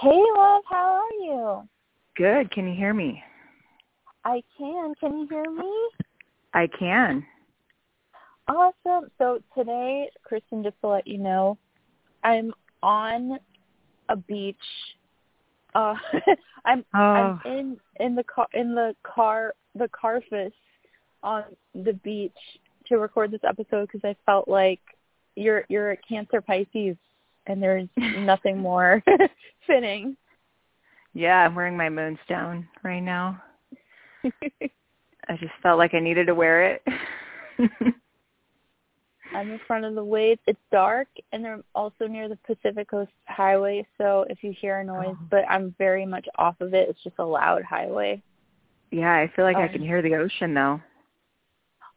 Hey, love, how are you? Good. Can you hear me? I can. Can you hear me? I can. Awesome. So today, Kristen, just to let you know, I'm on a beach. Uh, I'm Oh, I'm in in the car in the car the carface on the beach to record this episode because I felt like you're you're a Cancer Pisces and there's nothing more fitting. yeah, I'm wearing my moonstone right now. I just felt like I needed to wear it. I'm in front of the waves. It's dark, and they're also near the Pacific Coast Highway. So if you hear a noise, Oh. but I'm very much off of it. It's just a loud highway. yeah, I feel like I Um, can hear the ocean though.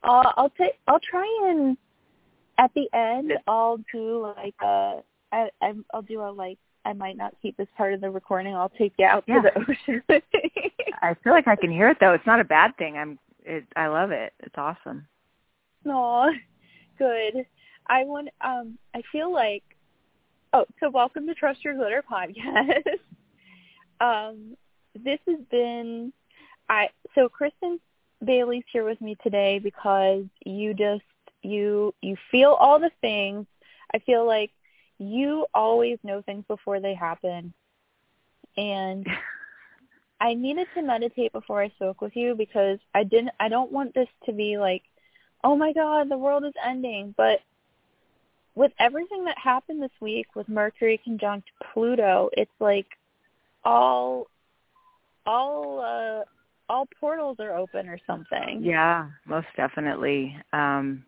Uh, I'll take. I'll try and at the end, I'll do like a. I I'm- I'll do a like. I might not keep this part of the recording. I'll take you out Yeah. to the ocean. I feel like I can hear it though. It's not a bad thing. I'm it I love it. It's awesome. Aw, good. I want. Um, I feel like. Oh, so welcome to Trust Your Glitter podcast. um, this has been. I so Kristen Bailey's here with me today because you just you you feel all the things. I feel like you always know things before they happen, and I needed to meditate before I spoke with you because I didn't I don't want this to be like, oh my god, the world is ending, but with everything that happened this week with Mercury conjunct Pluto, it's like all all uh all portals are open or something. Yeah, most definitely. Um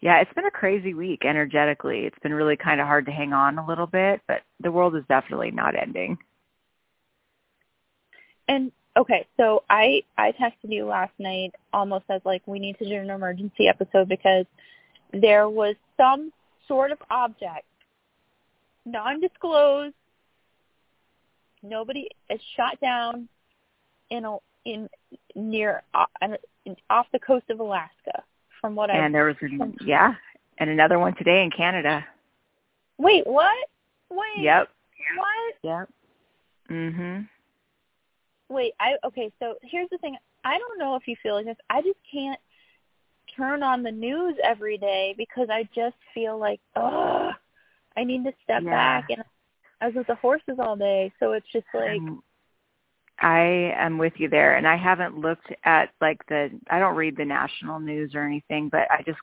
yeah, it's been a crazy week energetically. It's been really kind of hard to hang on a little bit, but the world is definitely not ending. And okay, so I I texted you last night almost as like we need to do an emergency episode because there was some sort of object non-disclosed nobody is shot down in a in near uh, off the coast of Alaska from what I And there was yeah, and another one today in Canada. Wait, what? Wait. Yep. What? Yep. Mhm. Wait, I okay, so here's the thing. I don't know if you feel like this. I just can't turn on the news every day because I just feel like, ugh, I need to step Yeah. back and I was with the horses all day, so it's just like Um, I am with you there, and I haven't looked at like the. I don't read the national news or anything, but I just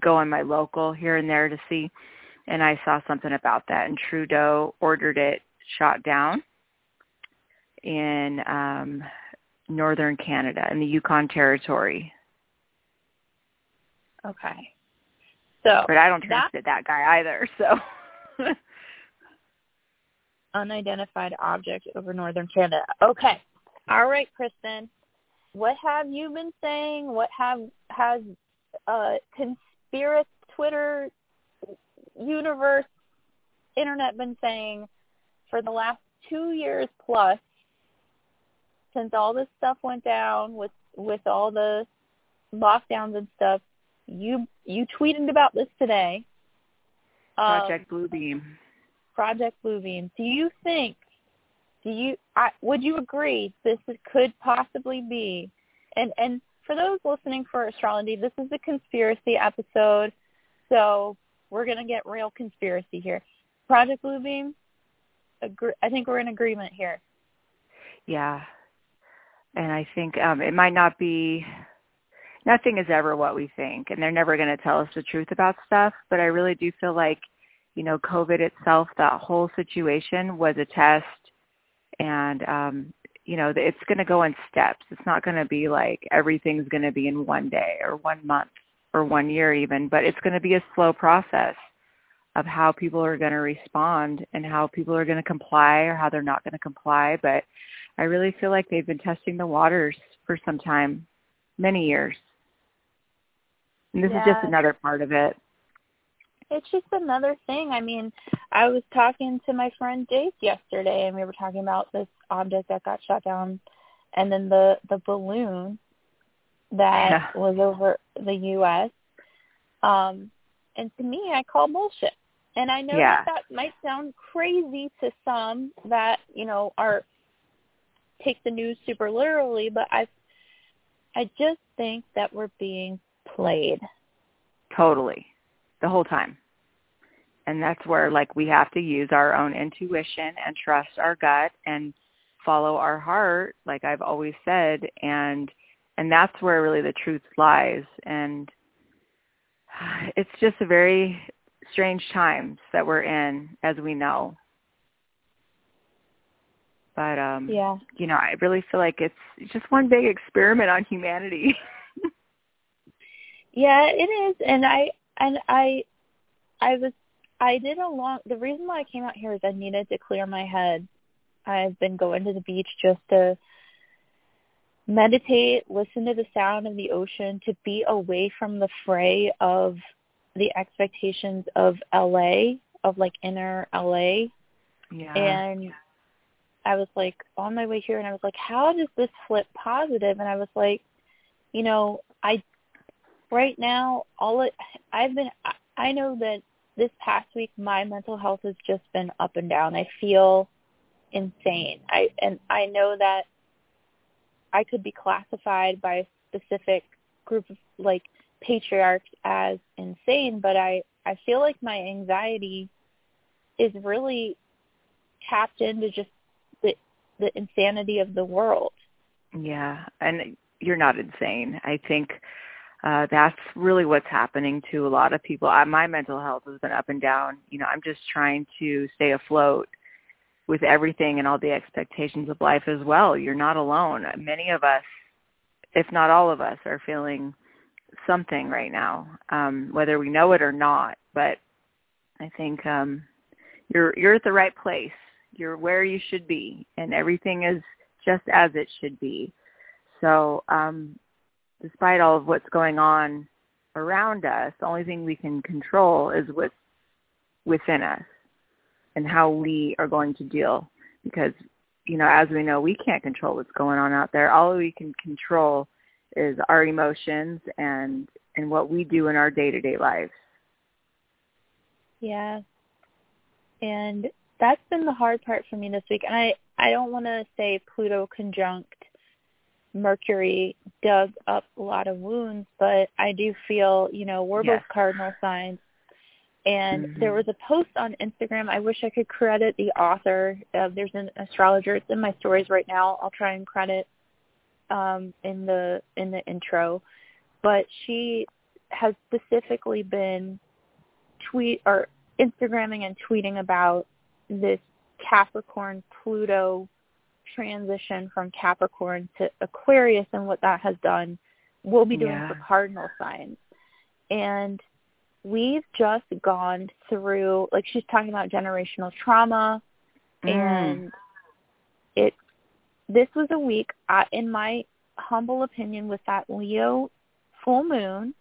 go on my local here and there to see. And I saw something about that, and Trudeau ordered it shot down in um northern Canada in the Yukon Territory. okay. So But I don't that trust it, that guy either. So unidentified object over northern Canada. Okay. All right, Kristen. What have you been saying? What have has uh conspiracy Twitter universe internet been saying for the last 2 years plus since all this stuff went down with with all the lockdowns and stuff? You you tweeted about this today. Um, Project Bluebeam. Project Bluebeam. Do you think? Do you? I, would you agree this is, could possibly be? And and for those listening for astrology, this is a conspiracy episode, so we're gonna get real conspiracy here. Project Bluebeam. Agree, I think we're in agreement here. Yeah. And I think um it might not be nothing is ever what we think and they're never going to tell us the truth about stuff, but I really do feel like, you know, COVID itself, that whole situation was a test and um you know, it's going to go in steps. It's not going to be like everything's going to be in one day or one month or one year even, but it's going to be a slow process of how people are going to respond and how people are going to comply or how they're not going to comply, but I really feel like they've been testing the waters for some time, many years. And this is just another part of it. It's just another thing. I mean, I was talking to my friend Dave yesterday, and we were talking about this object that got shot down, and then the the balloon that Yeah. was over the U.S. Um, and to me, I call bullshit. And I know Yeah. that that might sound crazy to some that, you know, are take the news super literally, but I I just think that we're being played. Totally. The whole time. And that's where like we have to use our own intuition and trust our gut and follow our heart, like I've always said, and and that's where really the truth lies. And it's just a very strange times that we're in, as we know. But um Yeah. you know, I really feel like it's just one big experiment on humanity. Yeah, it is. And I and I I was I did a long the reason why I came out here is I needed to clear my head. I've been going to the beach just to meditate, listen to the sound of the ocean, to be away from the fray of the expectations of LA, of like inner LA. yeah. And I was like on my way here and I was like, how does this flip positive? And I was like, you know, I right now all it I've been I- know that this past week my mental health has just been up and down. I feel insane. I and I know that I could be classified by a specific group of like patriarchs as insane, but I I feel like my anxiety is really tapped into just the the insanity of the world. Yeah, and you're not insane. I think uh that's really what's happening to a lot of people. I, my mental health has been up and down. You know, I'm just trying to stay afloat with everything and all the expectations of life as well. You're not alone. Many of us, if not all of us, are feeling something right now, um, whether we know it or not. But I think um, you're you're at the right place. You're where you should be, and everything is just as it should be. So, um, despite all of what's going on around us, the only thing we can control is what's within us and how we are going to deal. Because, you know, as we know, we can't control what's going on out there. All we can control is our emotions and and what we do in our day-to-day lives. Yeah. And that's been the hard part for me this week. And I I don't want to say Pluto conjunct Mercury dug up a lot of wounds, but I do feel, you know, we're Yes. both cardinal signs. And Mhm. there was a post on Instagram. I wish I could credit the author. Uh, there's an astrologer. It's in my stories right now. I'll try and credit um, in the in the intro. But she has specifically been tweet or Instagramming and tweeting about this Capricorn Pluto transition from Capricorn to Aquarius and what that has done we'll be doing Yeah. for cardinal signs. And we've just gone through like she's talking about generational trauma Mm. and it this was a week uh, in my humble opinion with that Leo full moon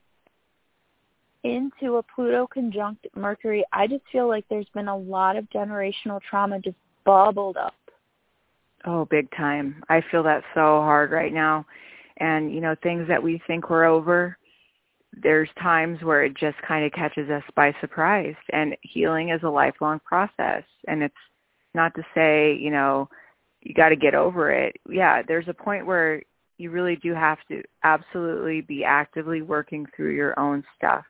into a Pluto conjunct Mercury, I just feel like there's been a lot of generational trauma just bubbled up. Oh, big time. I feel that so hard right now. And, you know, things that we think we're over, there's times where it just kind of catches us by surprise. And healing is a lifelong process. And it's not to say, you know, you got to get over it. Yeah, there's a point where you really do have to absolutely be actively working through your own stuff.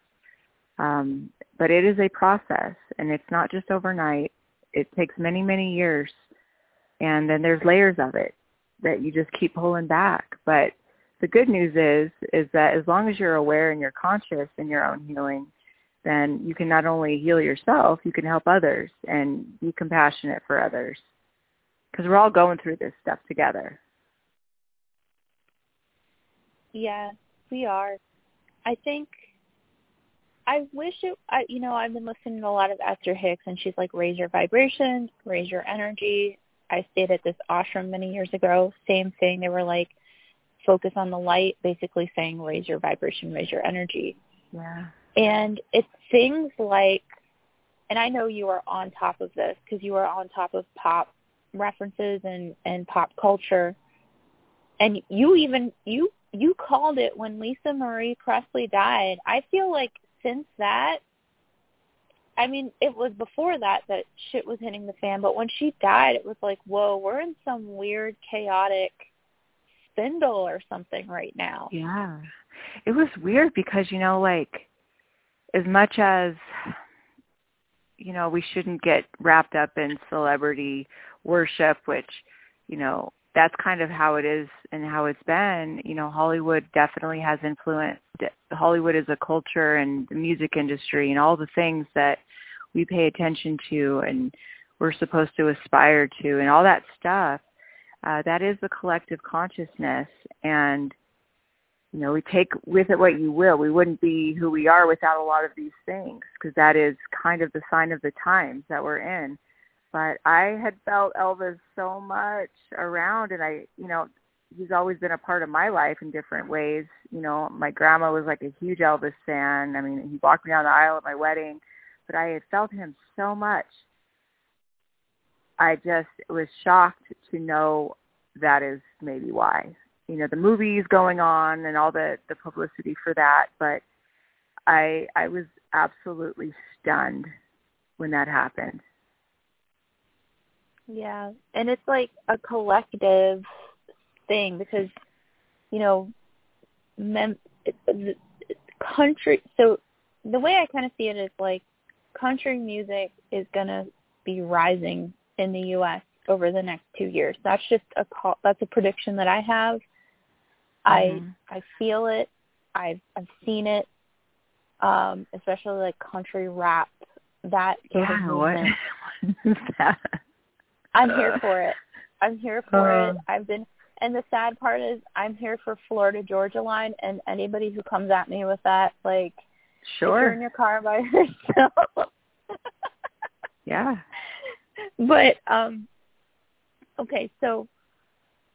Um, but it is a process, and it's not just overnight. It takes many, many years and then there's layers of it that you just keep pulling back but the good news is is that as long as you're aware and you're conscious in your own healing then you can not only heal yourself you can help others and be compassionate for others because we're all going through this stuff together Yeah, we are. I think I wish it I you know, I've been listening to a lot of Esther Hicks and she's like raise your vibration, raise your energy. I stayed at this ashram many years ago, same thing. They were like focus on the light, basically saying raise your vibration, raise your energy. yeah And it's things like and I know you are on top of this because you are on top of pop references and and pop culture. And you even you you called it when Lisa Marie Presley died. I feel like since that I mean, it was before that that shit was hitting the fan, but when she died, it was like, whoa, we're in some weird, chaotic spindle or something right now. Yeah. It was weird because, you know, like, as much as, you know, we shouldn't get wrapped up in celebrity worship, which, you know, that's kind of how it is and how it's been. You know, Hollywood definitely has influenced. Hollywood is a culture and the music industry and all the things that we pay attention to and we're supposed to aspire to and all that stuff. Uh, that is the collective consciousness and you know we take with it what you will we wouldn't be who we are without a lot of these things because that is kind of the sign of the times that we're in but I had felt Elvis so much around and I, you know, he's always been a part of my life in different ways. You know, my grandma was like a huge Elvis fan. I mean, he walked me down the aisle at my wedding, but I had felt him so much. I just was shocked to know that is maybe why. You know, the movies going on and all the the publicity for that, but I I was absolutely stunned when that happened. Yeah, and it's like a collective thing because you know, mem- country. So the way I kind of see it is like country music is gonna be rising in the U.S. over the next two years. That's just a call. That's a prediction that I have. Mm-hmm. I I feel it. I've I've seen it. Um, especially like country rap. That yeah, what, what is that? I'm here for it. I'm here for uh, it. I've been and the sad part is I'm here for Florida Georgia line and anybody who comes at me with that, like sure. you're in your car by yourself. yeah. But um okay, so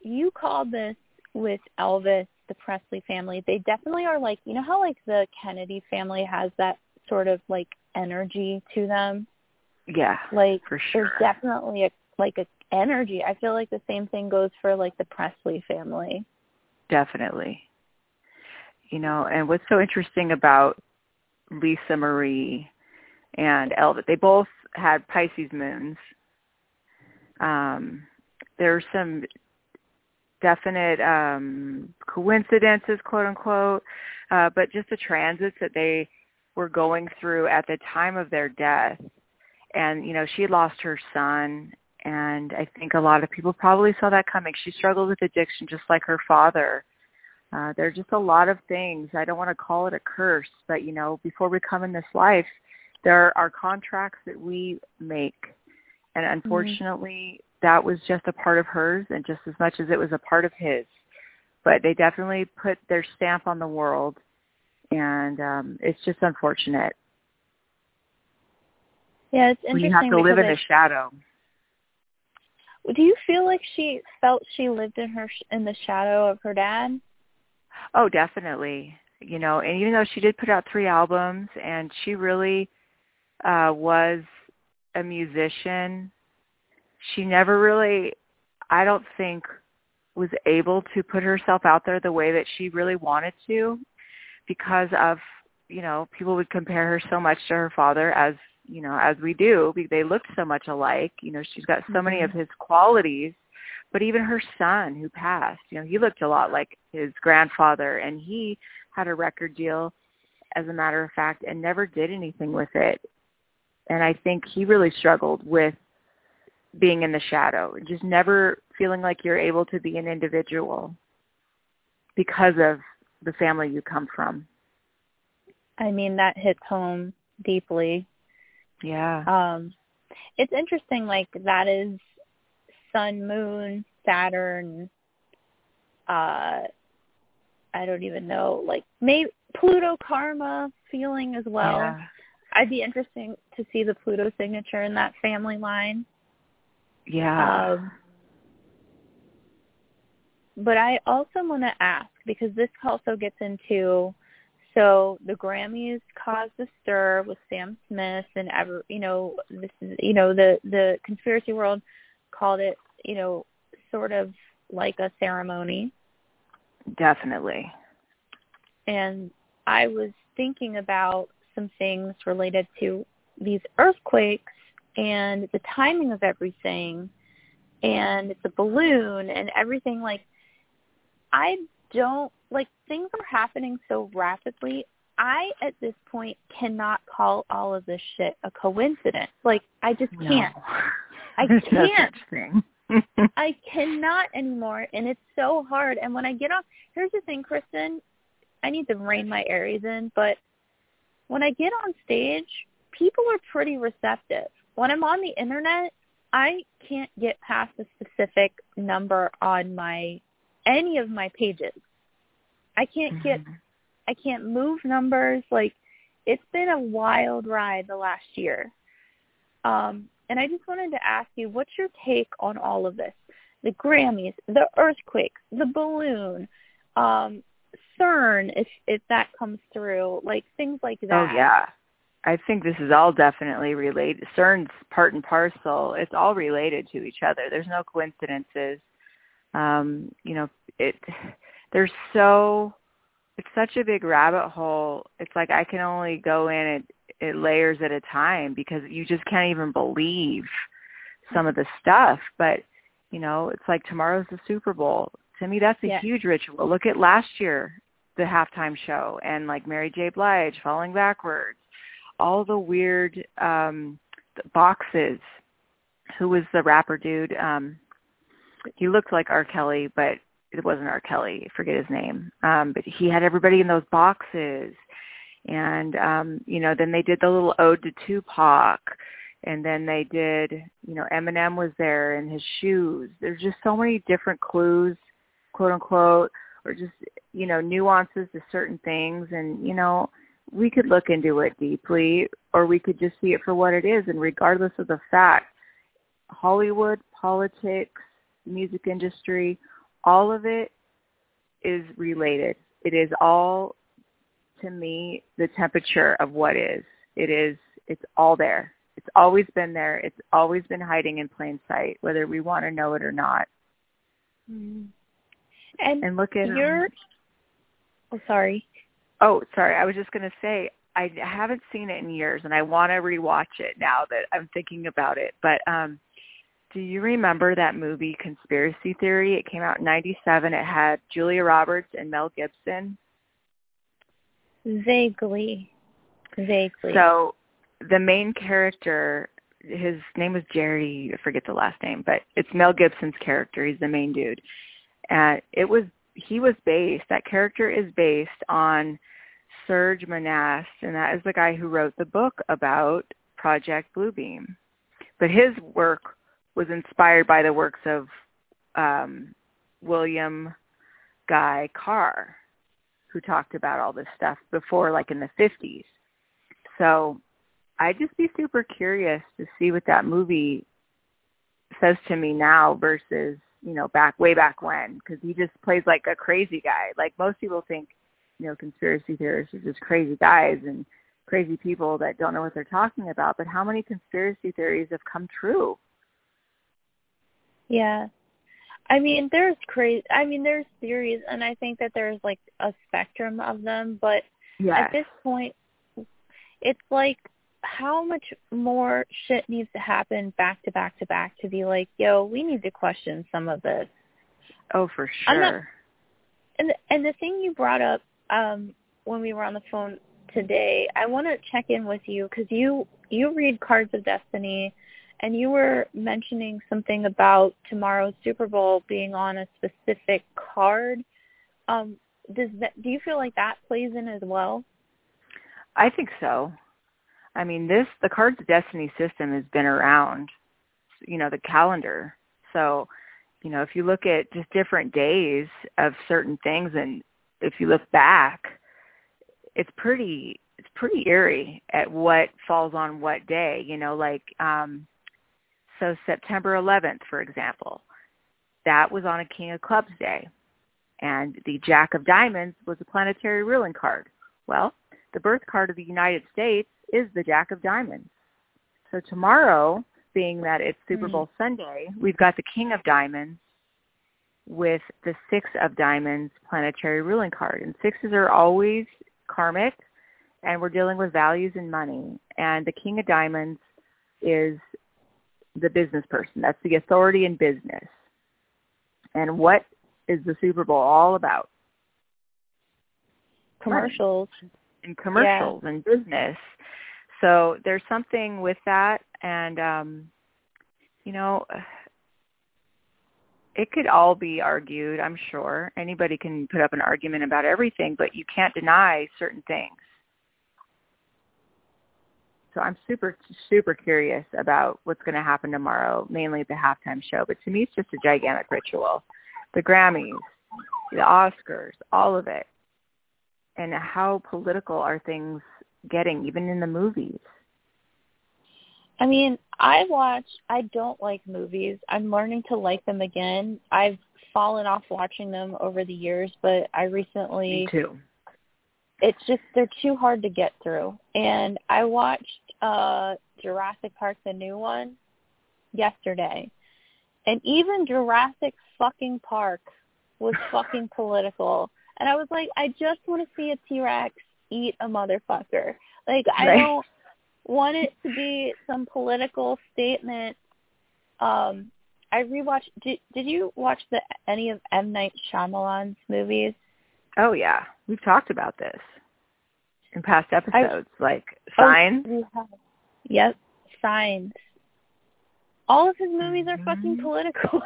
you called this with Elvis, the Presley family. They definitely are like you know how like the Kennedy family has that sort of like energy to them? Yeah. Like for sure. there's definitely a like a energy. I feel like the same thing goes for like the Presley family. Definitely. You know, and what's so interesting about Lisa Marie and Elvis, they both had Pisces moons. Um, there are some definite um, coincidences, quote unquote, uh, but just the transits that they were going through at the time of their death. And, you know, she lost her son and I think a lot of people probably saw that coming. She struggled with addiction just like her father. Uh, there are just a lot of things. I don't want to call it a curse, but you know, before we come in this life, there are contracts that we make. And mm-hmm. unfortunately, mm-hmm. that was just a part of hers and just as much as it was a part of his. But they definitely put their stamp on the world and um it's just unfortunate. Yeah, it's interesting. We have to live in the shadow do you feel like she felt she lived in her in the shadow of her dad? Oh, definitely. You know, and even though she did put out three albums and she really uh was a musician, she never really I don't think was able to put herself out there the way that she really wanted to because of, you know, people would compare her so much to her father as you know, as we do, they looked so much alike. You know, she's got so mm-hmm. many of mm-hmm. his qualities. But even her son who passed, you know, he looked a lot like his grandfather and he had a record deal as a matter of fact and never did anything with it. And I think he really struggled with being in the shadow, just never feeling like you're able to be an individual because of the family you come from. I mean, that hits home deeply yeah. Um, it's interesting. Like that is Sun, Moon, Saturn. Uh, I don't even know. Like maybe Pluto karma feeling as well. Yeah. I'd be interesting to see the Pluto signature in that family line. Yeah. Um, but I also want to ask because this also gets into so the Grammys caused a stir with Sam Smith and ever, you know, this is, you know, the the conspiracy world called it, you know, sort of like a ceremony. Definitely. And I was thinking about some things related to these earthquakes and the timing of everything and it's a balloon and everything like I don't like things are happening so rapidly. I at this point cannot call all of this shit a coincidence. Like I just can't. I can't. thing. I cannot anymore and it's so hard. And when I get off here's the thing, Kristen, I need to rein my Aries in, but when I get on stage, people are pretty receptive. When I'm on the internet, I can't get past a specific number on my any of my pages. I can't get Mhm. I can't move numbers. Like it's been a wild ride the last year. Um, and I just wanted to ask you, what's your take on all of this? The Grammys, the earthquakes, the balloon, um, CERN, if if that comes through, like things like that. Oh yeah. I think this is all definitely related. CERN's part and parcel. It's all related to each other. There's no coincidences. Um, you know, it there's so it's such a big rabbit hole. It's like I can only go in at, at layers at a time because you just can't even believe some of the stuff. But you know, it's like tomorrow's the Super Bowl. To me, that's a Yeah. huge ritual. Look at last year, the halftime show, and like Mary J. Blige falling backwards, all the weird um boxes. Who was the rapper dude? Um he looked like R. Kelly, but it wasn't R. Kelly. I forget his name. Um, but he had everybody in those boxes. And um, you know, then they did the little ode to Tupac and then they did, you know, Eminem was there in his shoes. There's just so many different clues, quote unquote, or just, you know, nuances to certain things and, you know, we could look into it deeply or we could just see it for what it is and regardless of the fact, Hollywood, politics, music industry, all of it is related. It is all to me the temperature of what is. It is it's all there. It's always been there. It's always been hiding in plain sight, whether we want to know it or not. Mm. And, And look at um, oh sorry. Oh, sorry. I was just going to say I haven't seen it in years, and I want to rewatch it now that I'm thinking about it. But um, do you remember that movie Conspiracy Theory? It came out in '97. It had Julia Roberts and Mel Gibson. Vaguely. Vaguely. So the main character, his name was Jerry. I forget the last name, but it's Mel Gibson's character. He's the main dude, and it was he was based. That character is based on Serge Monast, and that is the guy who wrote the book about Project Bluebeam. But his work was inspired by the works of um, William Guy Carr, who talked about all this stuff before, like in the 50s. So I'd just be super curious to see what that movie says to me now versus, you know, back way back when, because he just plays like a crazy guy. Like most people think, you know, conspiracy theorists are just crazy guys and crazy people that don't know what they're talking about. But how many conspiracy theories have come true? Yeah. I mean, there's crazy. I mean, there's theories, and I think that there's like a spectrum of them. But Yes. at this point, it's like how much more shit needs to happen back to back to back to be like, yo, we need to question some of this. Oh, for sure. not- And the, and the thing you brought up um, when we were on the phone today, I want to check in with you because you you read Cards of Destiny, and you were mentioning something about tomorrow's Super Bowl being on a specific card. Um, does that do you feel like that plays in as well? I think so. I mean, this the Cards Destiny system has been around, you know, the calendar. So, you know, if you look at just different days of certain things, and if you look back, it's pretty it's pretty eerie at what falls on what day. You know, like um, so September 11th, for example, that was on a King of Clubs day, and the Jack of Diamonds was a planetary ruling card. Well, the birth card of the United States is the Jack of Diamonds. So tomorrow, being that it's Super Mm. Bowl Sunday, we've got the King of Diamonds with the Six of Diamonds planetary ruling card. And sixes are always karmic and we're dealing with values and money. And the King of Diamonds is the business person. That's the authority in business. And what is the Super Bowl all about? Commercials. And commercials yeah. and business. So there's something with that and um you know it could all be argued, I'm sure. Anybody can put up an argument about everything, but you can't deny certain things. So I'm super, super curious about what's going to happen tomorrow, mainly at the halftime show. But to me, it's just a gigantic ritual. The Grammys, the Oscars, all of it. And how political are things getting, even in the movies? I mean, I watch, I don't like movies. I'm learning to like them again. I've fallen off watching them over the years, but I recently... Me too. It's just, they're too hard to get through. And I watched uh Jurassic Park, the new one, yesterday. And even Jurassic fucking Park was fucking political. And I was like, I just want to see a T-Rex eat a motherfucker. Like, I right. don't want it to be some political statement. Um, I rewatched. Did, did you watch the any of M Night Shyamalan's movies? Oh yeah, we've talked about this in past episodes, I, like Signs. Oh, yep, Signs. All of his movies are fucking mm-hmm. political.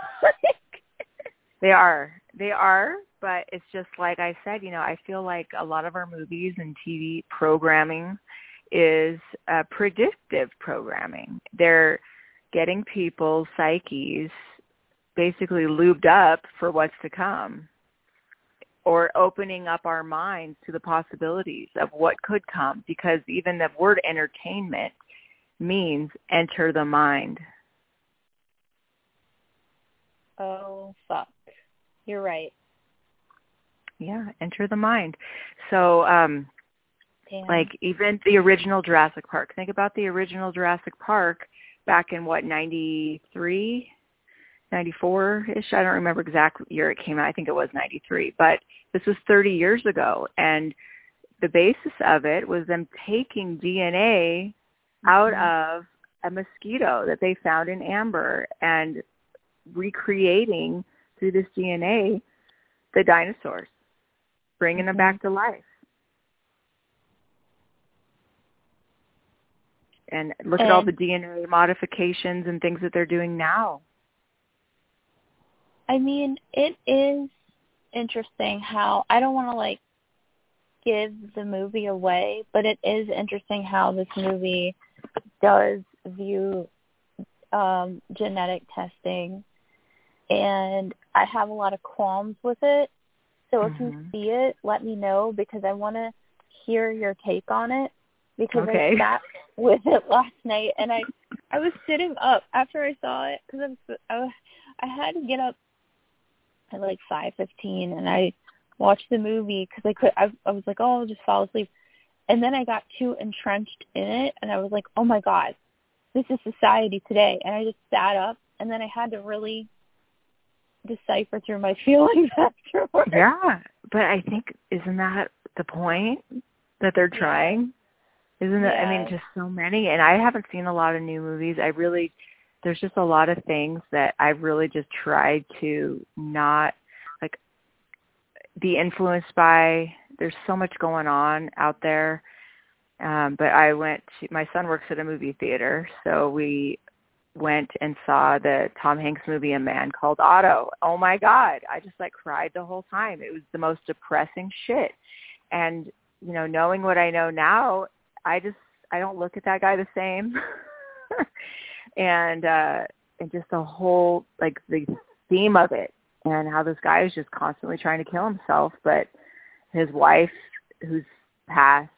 they are. They are, but it's just like I said, you know, I feel like a lot of our movies and TV programming is uh, predictive programming. They're getting people's psyches basically lubed up for what's to come or opening up our minds to the possibilities of what could come because even the word entertainment means enter the mind. Oh, fuck. You're right. Yeah, enter the mind. So, um, Damn. like even the original Jurassic Park. Think about the original Jurassic Park back in what, 93? 94-ish. I don't remember exact year it came out. I think it was 93. But this was 30 years ago. And the basis of it was them taking DNA out mm-hmm. of a mosquito that they found in amber and recreating through this DNA the dinosaurs, bringing mm-hmm. them back to life. And look and, at all the DNA modifications and things that they're doing now. I mean, it is interesting how I don't want to like give the movie away, but it is interesting how this movie does view um genetic testing and I have a lot of qualms with it. So mm-hmm. if you mm-hmm. see it, let me know because I want to hear your take on it because okay. I sat with it last night and I I was sitting up after I saw it because I, was I had to get up at like five fifteen, and I watched the movie because I could. I, I was like, oh, I'll just fall asleep, and then I got too entrenched in it, and I was like, oh my god, this is society today, and I just sat up, and then I had to really decipher through my feelings afterwards. Yeah, but I think isn't that the point that they're trying? Isn't it? Yeah. I mean, just so many, and I haven't seen a lot of new movies. I really there's just a lot of things that I've really just tried to not like be influenced by. There's so much going on out there. Um, but I went to, my son works at a movie theater, so we went and saw the Tom Hanks movie A Man Called Otto. Oh my God. I just like cried the whole time. It was the most depressing shit. And, you know, knowing what I know now, I just I don't look at that guy the same. and uh and just the whole like the theme of it and how this guy is just constantly trying to kill himself but his wife who's passed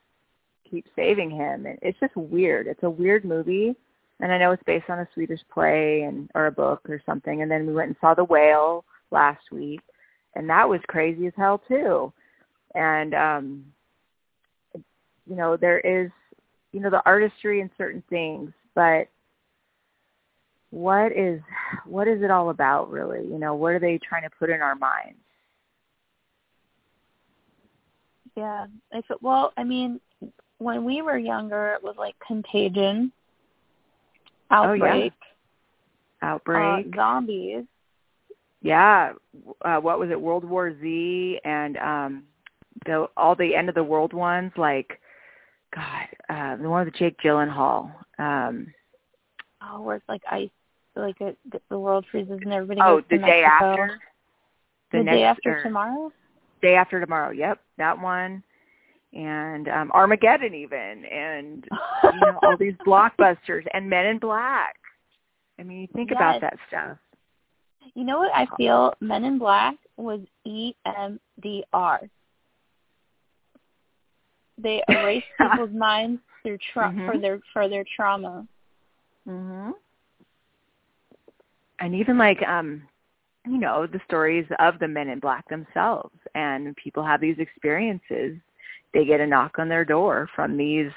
keeps saving him and it's just weird. It's a weird movie and i know it's based on a swedish play and or a book or something and then we went and saw the whale last week and that was crazy as hell too. And um you know there is you know the artistry in certain things but what is what is it all about really you know what are they trying to put in our minds yeah if it, well i mean when we were younger, it was like Contagion, Outbreak, oh, yeah. Outbreak, uh, zombies. Yeah, uh, what was it? World War Z and um the all the end of the world ones like God, uh, the one with Jake Gyllenhaal. Um, oh, where it's like ice, like it, the world freezes and everybody oh, goes the to day Mexico. after. The, next, day after or, tomorrow. Day after tomorrow. Yep, that one. And um Armageddon, even, and you know all these blockbusters and Men in Black. I mean, you think Yes. about that stuff. You know what I feel? Men in Black was EMDR. They erase people's minds through tra- Mhm. for their for their trauma. Mhm. And even like um you know, the stories of the men in black themselves and people have these experiences, they get a knock on their door from these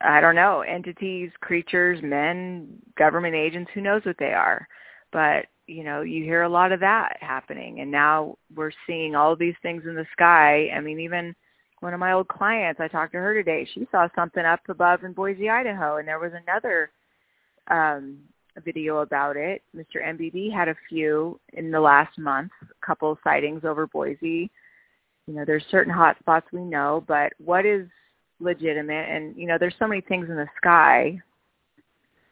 I don't know, entities, creatures, men, government agents, who knows what they are. But, you know, you hear a lot of that happening and now we're seeing all these things in the sky. I mean, even one of my old clients, I talked to her today. She saw something up above in Boise, Idaho, and there was another um, video about it. Mr. MBB had a few in the last month, a couple of sightings over Boise. You know, there's certain hot spots we know, but what is legitimate? And you know, there's so many things in the sky.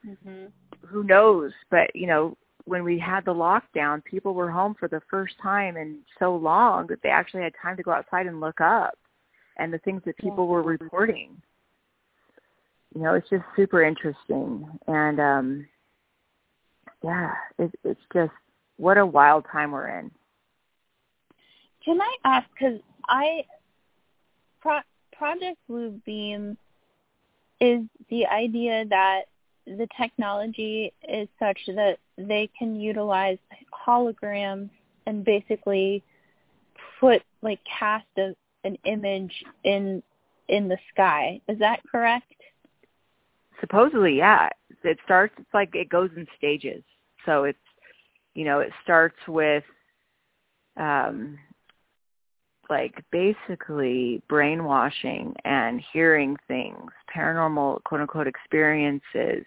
Mhm. Who knows? But you know, when we had the lockdown, people were home for the first time in so long that they actually had time to go outside and look up and the things that people were reporting. You know, it's just super interesting. And um yeah, it, it's just what a wild time we're in. Can I ask? Because I Pro- Project Blue Beam is the idea that the technology is such that they can utilize holograms and basically put like cast a, an image in in the sky. Is that correct? Supposedly, yeah. It starts it's like it goes in stages. So it's you know, it starts with um like basically brainwashing and hearing things, paranormal quote unquote experiences,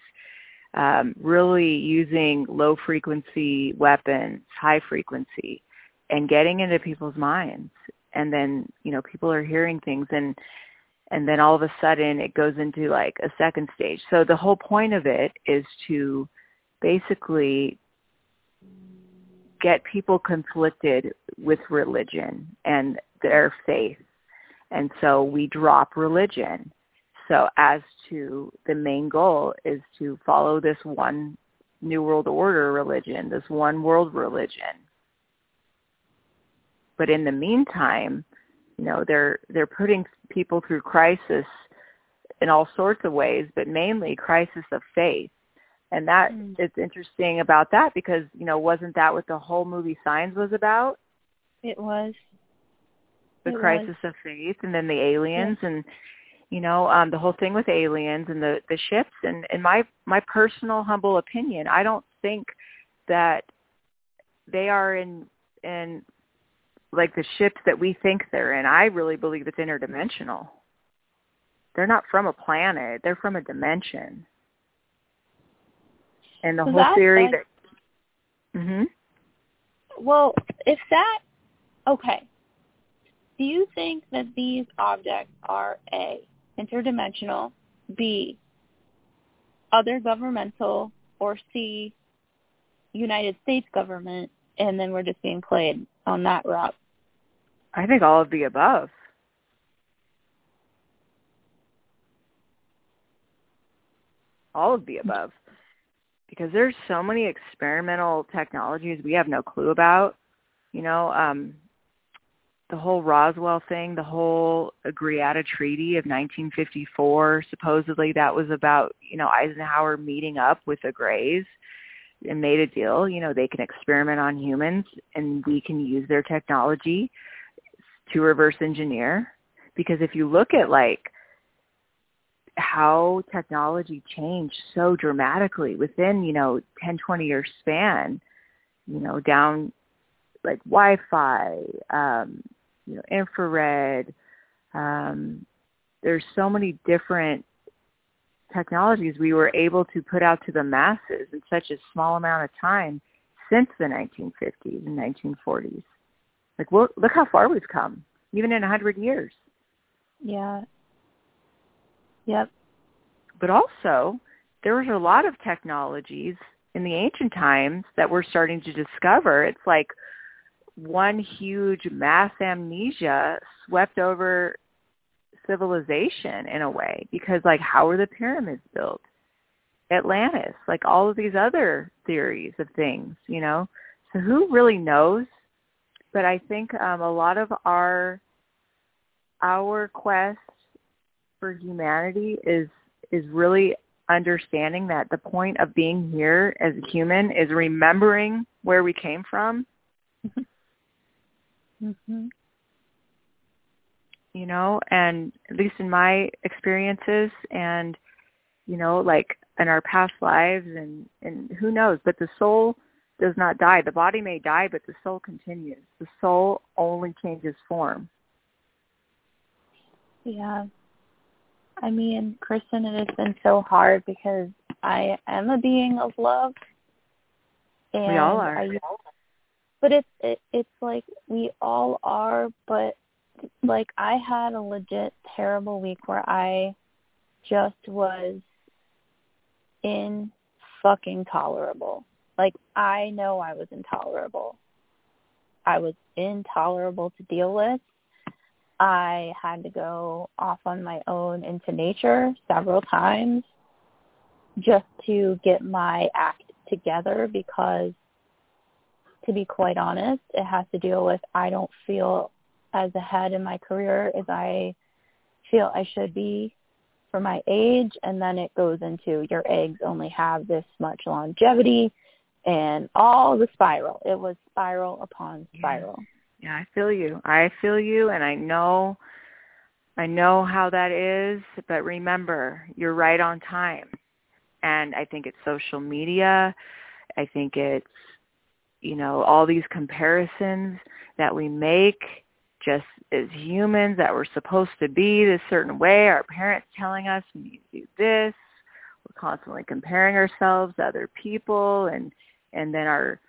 um, really using low frequency weapons, high frequency, and getting into people's minds. And then, you know, people are hearing things and and then all of a sudden it goes into like a second stage. So the whole point of it is to basically get people conflicted with religion and their faith. And so we drop religion. So as to the main goal is to follow this one New World Order religion, this one world religion. But in the meantime, you know, they're they're putting people through crisis in all sorts of ways, but mainly crisis of faith. And that Mm. it's interesting about that because, you know, wasn't that what the whole movie Signs was about? It was. The It was. crisis of faith and then the aliens and you know, um the whole thing with aliens and the the ships and in my my personal humble opinion, I don't think that they are in in like the ships that we think they're in. I really believe it's interdimensional. They're not from a planet, they're from a dimension. And the So whole that- theory that- that Mhm. Well, if that okay, do you think that these objects are a interdimensional, b other governmental, or c United States government, and then we're just being played on that route? I think all of the above. All of the above. Because there's so many experimental technologies we have no clue about. You know, um, the whole Roswell thing, the whole Agriata Treaty of 1954, supposedly that was about, you know, Eisenhower meeting up with the Greys and made a deal. You know, they can experiment on humans and we can use their technology to reverse engineer. Because if you look at like how technology changed so dramatically within, you know, 10, 20 year span, you know, down like Wi-Fi, um, you know, infrared, um, there's so many different technologies we were able to put out to the masses in such a small amount of time since the 1950s and 1940s. Like, look, look how far we've come, even in a 100 years. Yeah. Yep. But also, there was a lot of technologies in the ancient times that we're starting to discover. It's like one huge mass amnesia swept over civilization in a way because like how were the pyramids built? Atlantis, like all of these other theories of things, you know. So who really knows? But I think um, a lot of our our quest for humanity is is really understanding that the point of being here as a human is remembering where we came from. mm-hmm. You know, and at least in my experiences and you know, like in our past lives and and who knows, but the soul does not die. The body may die, but the soul continues. The soul only changes form. Yeah. I mean, Kristen, it has been so hard because I am a being of love. And we all are. I, but it's it, it's like we all are, but like I had a legit terrible week where I just was in fucking tolerable. Like I know I was intolerable. I was intolerable to deal with I had to go off on my own into nature several times just to get my act together because to be quite honest, it has to deal with I don't feel as ahead in my career as I feel I should be for my age and then it goes into your eggs only have this much longevity and all the spiral. It was spiral upon spiral. Yeah. Yeah, I feel you. I feel you and I know I know how that is, but remember, you're right on time. And I think it's social media. I think it's you know, all these comparisons that we make just as humans that we're supposed to be this certain way, our parents telling us we need to do this. We're constantly comparing ourselves to other people and and then our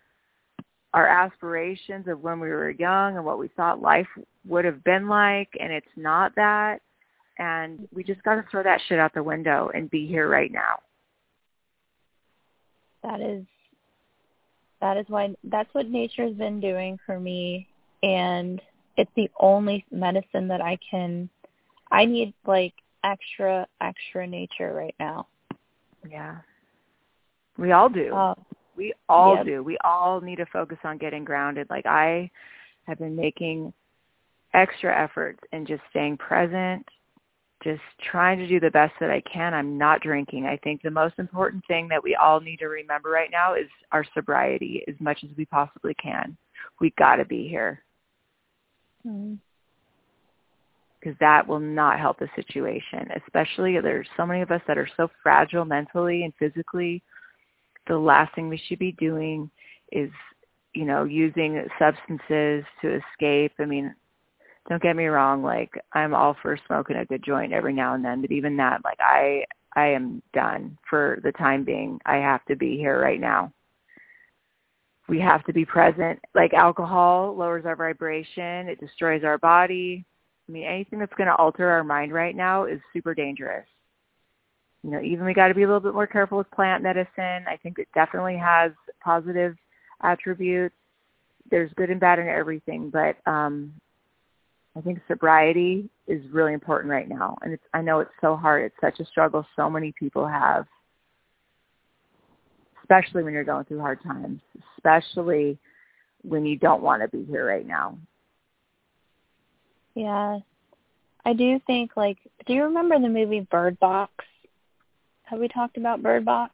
our aspirations of when we were young and what we thought life would have been like and it's not that. And we just got to throw that shit out the window and be here right now. That is that is why that's what nature has been doing for me. And it's the only medicine that I can I need like extra extra nature right now yeah we all do uh, we all yep. do. We all need to focus on getting grounded. Like I have been making extra efforts and just staying present, just trying to do the best that I can. I'm not drinking. I think the most important thing that we all need to remember right now is our sobriety as much as we possibly can. We got to be here. Mm-hmm because that will not help the situation. Especially there's so many of us that are so fragile mentally and physically the last thing we should be doing is, you know, using substances to escape. I mean, don't get me wrong, like I'm all for smoking a good joint every now and then, but even that, like I I am done for the time being. I have to be here right now. We have to be present. Like alcohol lowers our vibration, it destroys our body. I mean, anything that's going to alter our mind right now is super dangerous you know, even we got to be a little bit more careful with plant medicine. I think it definitely has positive attributes. There's good and bad in everything, but um, I think sobriety is really important right now. And it's, I know it's so hard. It's such a struggle so many people have, especially when you're going through hard times, especially when you don't want to be here right now. Yeah. I do think like do you remember the movie Bird Box? Have we talked about Bird Box?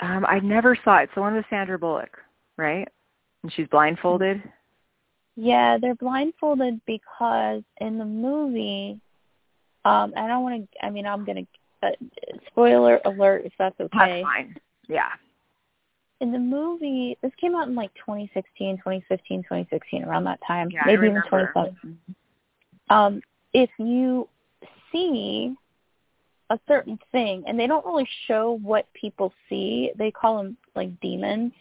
Um, I never saw it. So one with Sandra Bullock, right? And she's blindfolded. Yeah, they're blindfolded because in the movie, um, I don't want to. I mean, I'm gonna uh, spoiler alert if that's okay. That's fine. Yeah. In the movie, this came out in like 2016, 2015, 2016, around that time, yeah, maybe even 2017. Um, if you see a certain thing and they don't really show what people see. They call them like demons.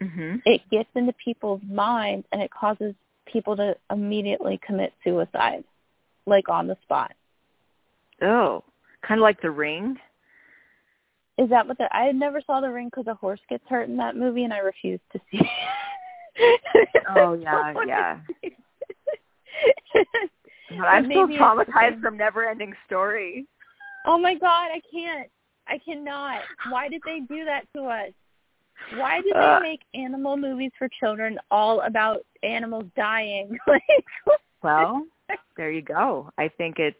Mhm. It gets into people's minds and it causes people to immediately commit suicide like on the spot. Oh, kind of like The Ring. Is that what the I never saw the ring because a horse gets hurt in that movie and I refused to see it. Oh yeah, yeah. I'm still traumatized from Never Ending Story. Oh my god, I can't. I cannot. Why did they do that to us? Why did Uh. they make animal movies for children all about animals dying? Like Well, there you go. I think it's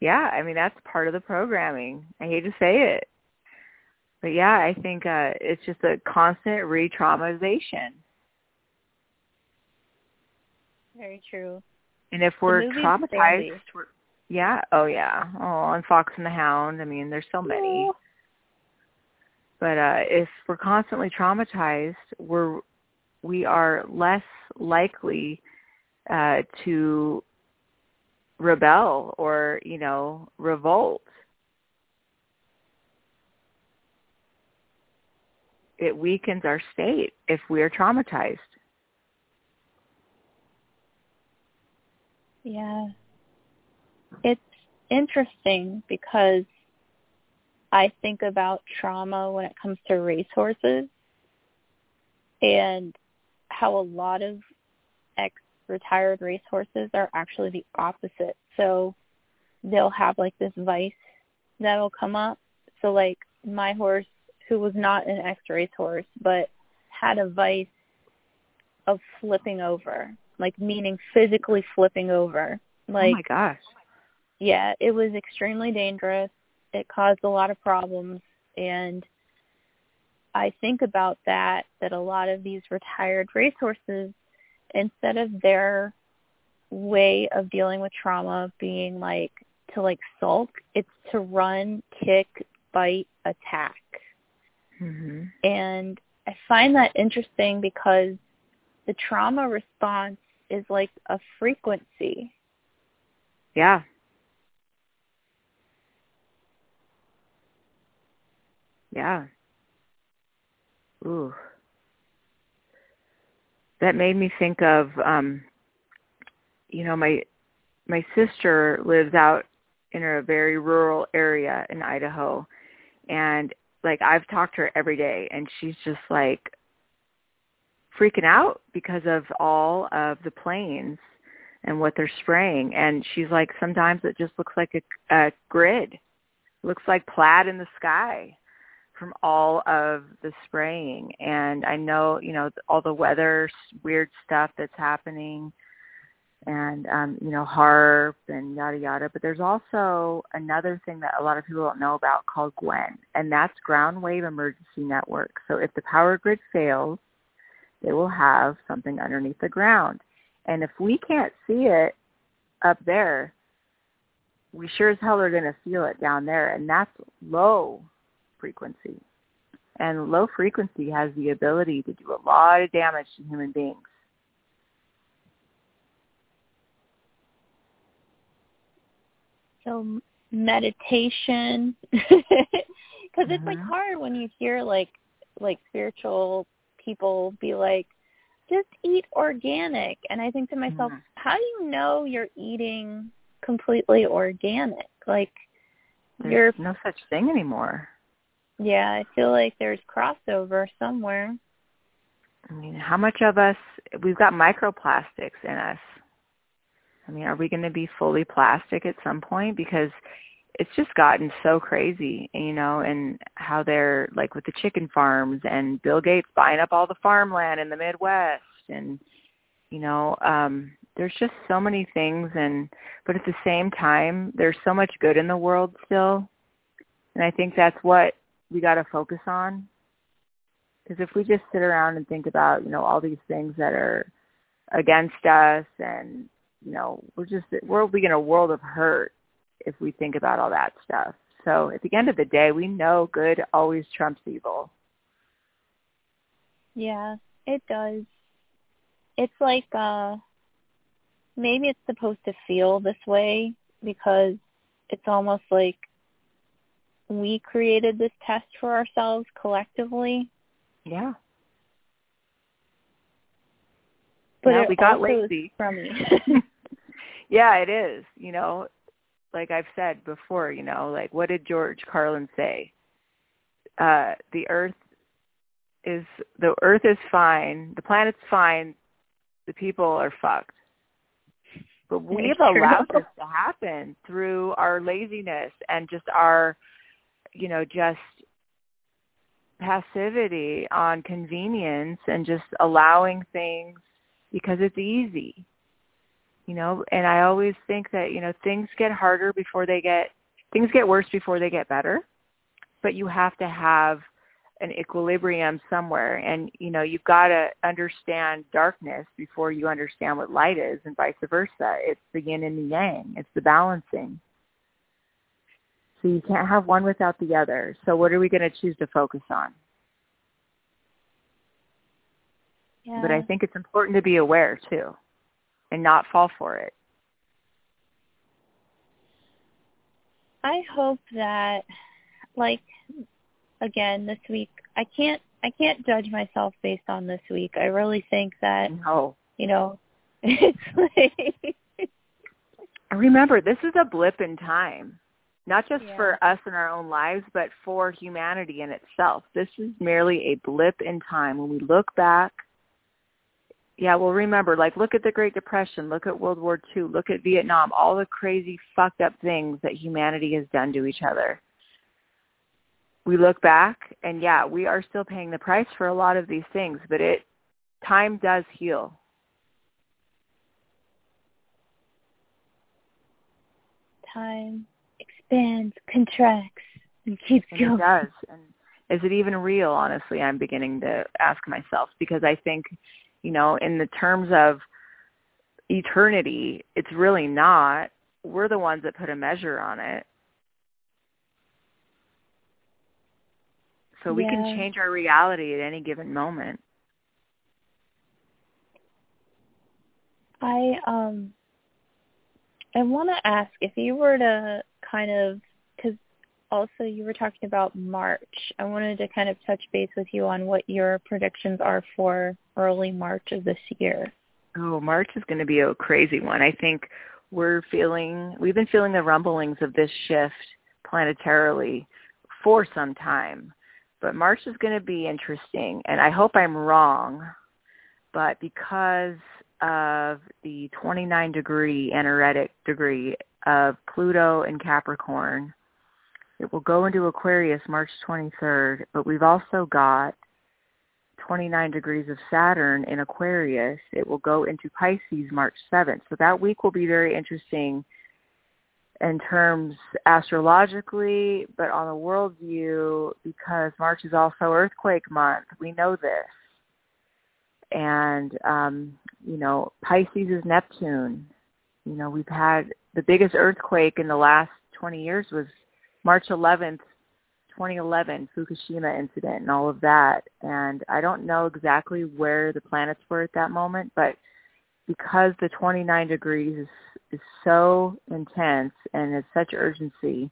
yeah, I mean that's part of the programming. I hate to say it. But yeah, I think uh it's just a constant re-traumatization. Very true. And if we're traumatized, we're, yeah, oh yeah. Oh, and Fox and the Hound. I mean, there's so many. Oh. But uh if we're constantly traumatized, we're we are less likely uh to rebel or, you know, revolt. It weakens our state if we are traumatized. Yeah. It's interesting because I think about trauma when it comes to racehorses and how a lot of ex-retired racehorses are actually the opposite. So they'll have like this vice that'll come up. So like my horse, who was not an X-race horse, but had a vice of flipping over, like meaning physically flipping over. Like oh my gosh. yeah, it was extremely dangerous. It caused a lot of problems and I think about that that a lot of these retired racehorses instead of their way of dealing with trauma being like to like sulk, it's to run, kick, bite, attack. Mhm. And I find that interesting because the trauma response is like a frequency. Yeah. Yeah. Ooh. That made me think of um you know my my sister lives out in a very rural area in Idaho and like I've talked to her every day and she's just like freaking out because of all of the planes and what they're spraying. And she's like sometimes it just looks like a, a grid. Looks like plaid in the sky from all of the spraying. And i know you know all the weather weird stuff that's happening and um you know HAARP and yada yada but there's also another thing that a lot of people don't know about called GWEN and that's ground wave emergency network so if the power grid fails they will have something underneath the ground and if we can't see it up there, we sure as hell are going to feel it down there. And that's low frequency. And low frequency has the ability to do a lot of damage to human beings. So meditation, because it's like Mhm. hard when you hear like like spiritual people be like, just eat organic, and I think to myself, Mhm. how do you know you're eating completely organic? Like, There's you're no such thing anymore. yeah, I feel like there's crossover somewhere. I mean, how much of us, we've got microplastics in us. I mean, are we going to be fully plastic at some point? Because it's just gotten so crazy, you know, and how they're like with the chicken farms and Bill Gates buying up all the farmland in the Midwest and, you know, um, there's just so many things and, but at the same time, there's so much good in the world still. And I think that's what we got to focus on because if we just sit around and think about, you know, all these things that are against us and, you know, we're just, we're in a world of hurt if we think about all that stuff. So at the end of the day, we know good always trumps evil. Yeah, it does. It's like uh maybe it's supposed to feel this way because it's almost like we created this test for ourselves collectively. Yeah. But yeah, we got lazy. yeah, it is. You know, like I've said before, you know, like what did George Carlin say? Uh the earth is the earth is fine, the planet's fine, the people are fucked. But we've allowed this to happen through our laziness and just our you know, just passivity on convenience and just allowing things because it's easy. You know, and I always think that, you know, things get harder before they get things get worse before they get better. But you have to have an equilibrium somewhere and you know, you've got to understand darkness before you understand what light is and vice versa. It's the yin and the yang. It's the balancing. So you can't have one without the other. So what are we going to choose to focus on? Yeah. But I think it's important to be aware too and not fall for it. I hope that like again this week I can't I can't judge myself based on this week. I really think that, No. you know, it's like Remember, this is a blip in time. Not just Yeah. for us in our own lives, but for humanity in itself. This is merely a blip in time. When we look back, yeah, well remember, like look at the Great Depression, look at World War II, look at Vietnam, all the crazy fucked up things that humanity has done to each other. We look back and yeah, we are still paying the price for a lot of these things, but it time does heal. time expands, contracts, and keeps And going. it does. And is it even real, honestly, I'm beginning to ask myself because I think, you know, in the terms of eternity, it's really not. We're the ones that put a measure on it. So we Yeah. can change our reality at any given moment. I um I want to ask if you were to kind of also you were talking about March. I wanted to kind of touch base with you on what your predictions are for early March of this year. Oh, March is going to be a crazy one. I think we're feeling, we've been feeling the rumblings of this shift planetarily for some time. But March is going to be interesting, and I hope I'm wrong. But because of the 29 degree aneretic degree of Pluto and Capricorn, it will go into Aquarius March 23rd, but we've also got 29 degrees of Saturn in Aquarius. It will go into Pisces March 7th. So that week will be very interesting in terms astrologically, but on the world view, because March is also earthquake month. We know this. And, um, you know, Pisces is Neptune. You know, we've had the biggest earthquake in the last 20 years was March 11th, 2011 Fukushima incident and all of that. And I don't know exactly where the planets were at that moment, but because the 29 degrees is, is so intense and is such urgency,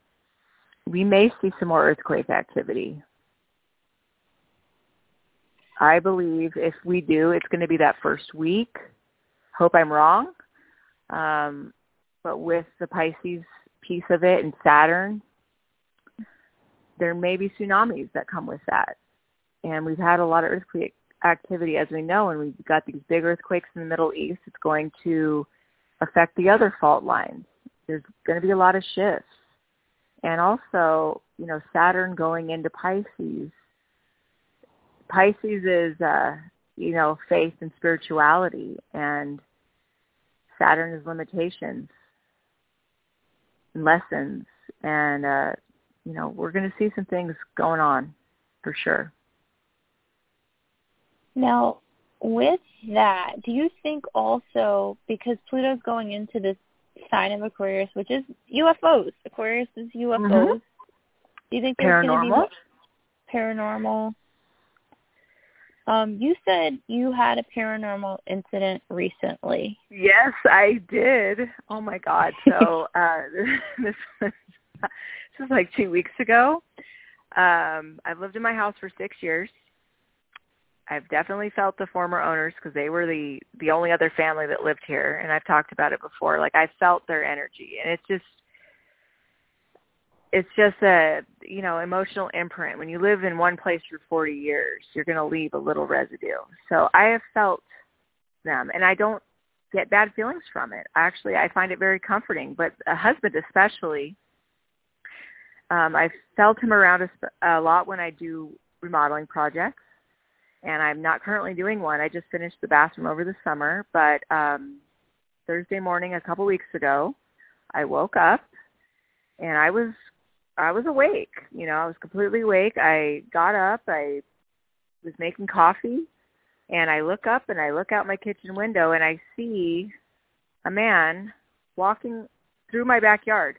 we may see some more earthquake activity. I believe if we do, it's going to be that first week. Hope I'm wrong. Um, but with the Pisces piece of it and Saturn, there may be tsunamis that come with that. And we've had a lot of earthquake activity, as we know, and we've got these big earthquakes in the Middle East. It's going to affect the other fault lines. There's going to be a lot of shifts. And also, you know, Saturn going into Pisces. Pisces is, uh, you know, faith and spirituality, and Saturn is limitations and lessons. And, uh, you know, we're going to see some things going on for sure. Now, with that, do you think also because Pluto's going into this sign of Aquarius, which is UFOs. Aquarius is UFOs. Mhm. Do you think there's going to be Paranormal. paranormal? Um, you said you had a paranormal incident recently. Yes, I did. Oh my god. So uh this was this was like two weeks ago. Um, I've lived in my house for six years. I've definitely felt the former owners because they were the the only other family that lived here, and I've talked about it before. Like I felt their energy, and it's just it's just a you know emotional imprint when you live in one place for 40 years you're going to leave a little residue so i have felt them and i don't get bad feelings from it actually i find it very comforting but a husband especially um i've felt him around a, a lot when i do remodeling projects and i'm not currently doing one i just finished the bathroom over the summer but um thursday morning a couple weeks ago i woke up and i was I was awake. You know, I was completely awake. I got up. I was making coffee, and I look up and I look out my kitchen window and I see a man walking through my backyard.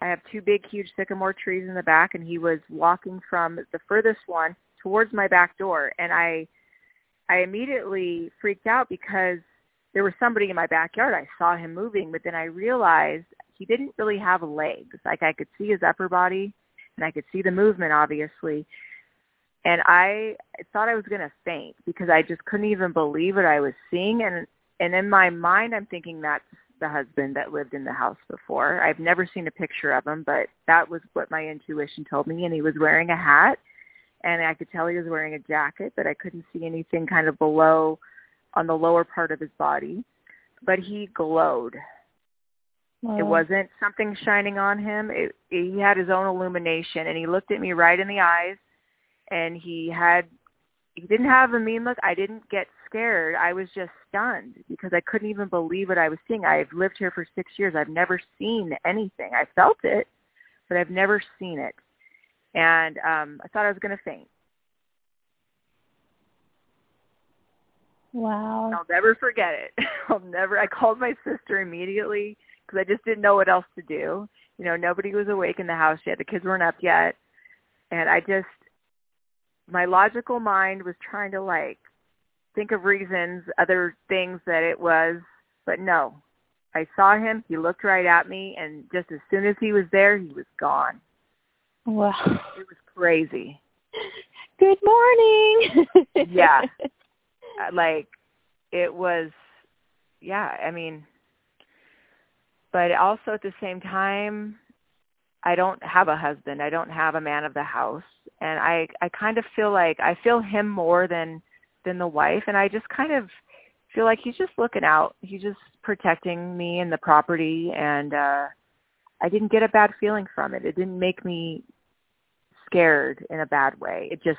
I have two big, huge sycamore trees in the back, and he was walking from the furthest one towards my back door. And I, I immediately freaked out because there was somebody in my backyard. I saw him moving, but then I realized he didn't really have legs. Like I could see his upper body and I could see the movement obviously. And I thought I was going to faint because I just couldn't even believe what I was seeing and and in my mind I'm thinking that's the husband that lived in the house before. I've never seen a picture of him, but that was what my intuition told me and he was wearing a hat and I could tell he was wearing a jacket, but I couldn't see anything kind of below on the lower part of his body. But he glowed Wow. It wasn't something shining on him. It, he had his own illumination, and he looked at me right in the eyes, and he had he didn't have a mean look. I didn't get scared. I was just stunned because I couldn't even believe what I was seeing. I've lived here for six years. I've never seen anything. I felt it, but I've never seen it. And um I thought I was going to faint. Wow. I'll never forget it. I'll never I called my sister immediately because I just didn't know what else to do. You know, nobody was awake in the house yet. The kids weren't up yet. And I just, my logical mind was trying to like think of reasons, other things that it was, but no. I saw him, he looked right at me, and just as soon as he was there, he was gone. Wow. It was crazy. Good morning. yeah. Uh, like, it was, yeah, I mean, but also at the same time I don't have a husband. I don't have a man of the house. And I I kind of feel like I feel him more than than the wife and I just kind of feel like he's just looking out. He's just protecting me and the property and uh I didn't get a bad feeling from it. It didn't make me scared in a bad way. It just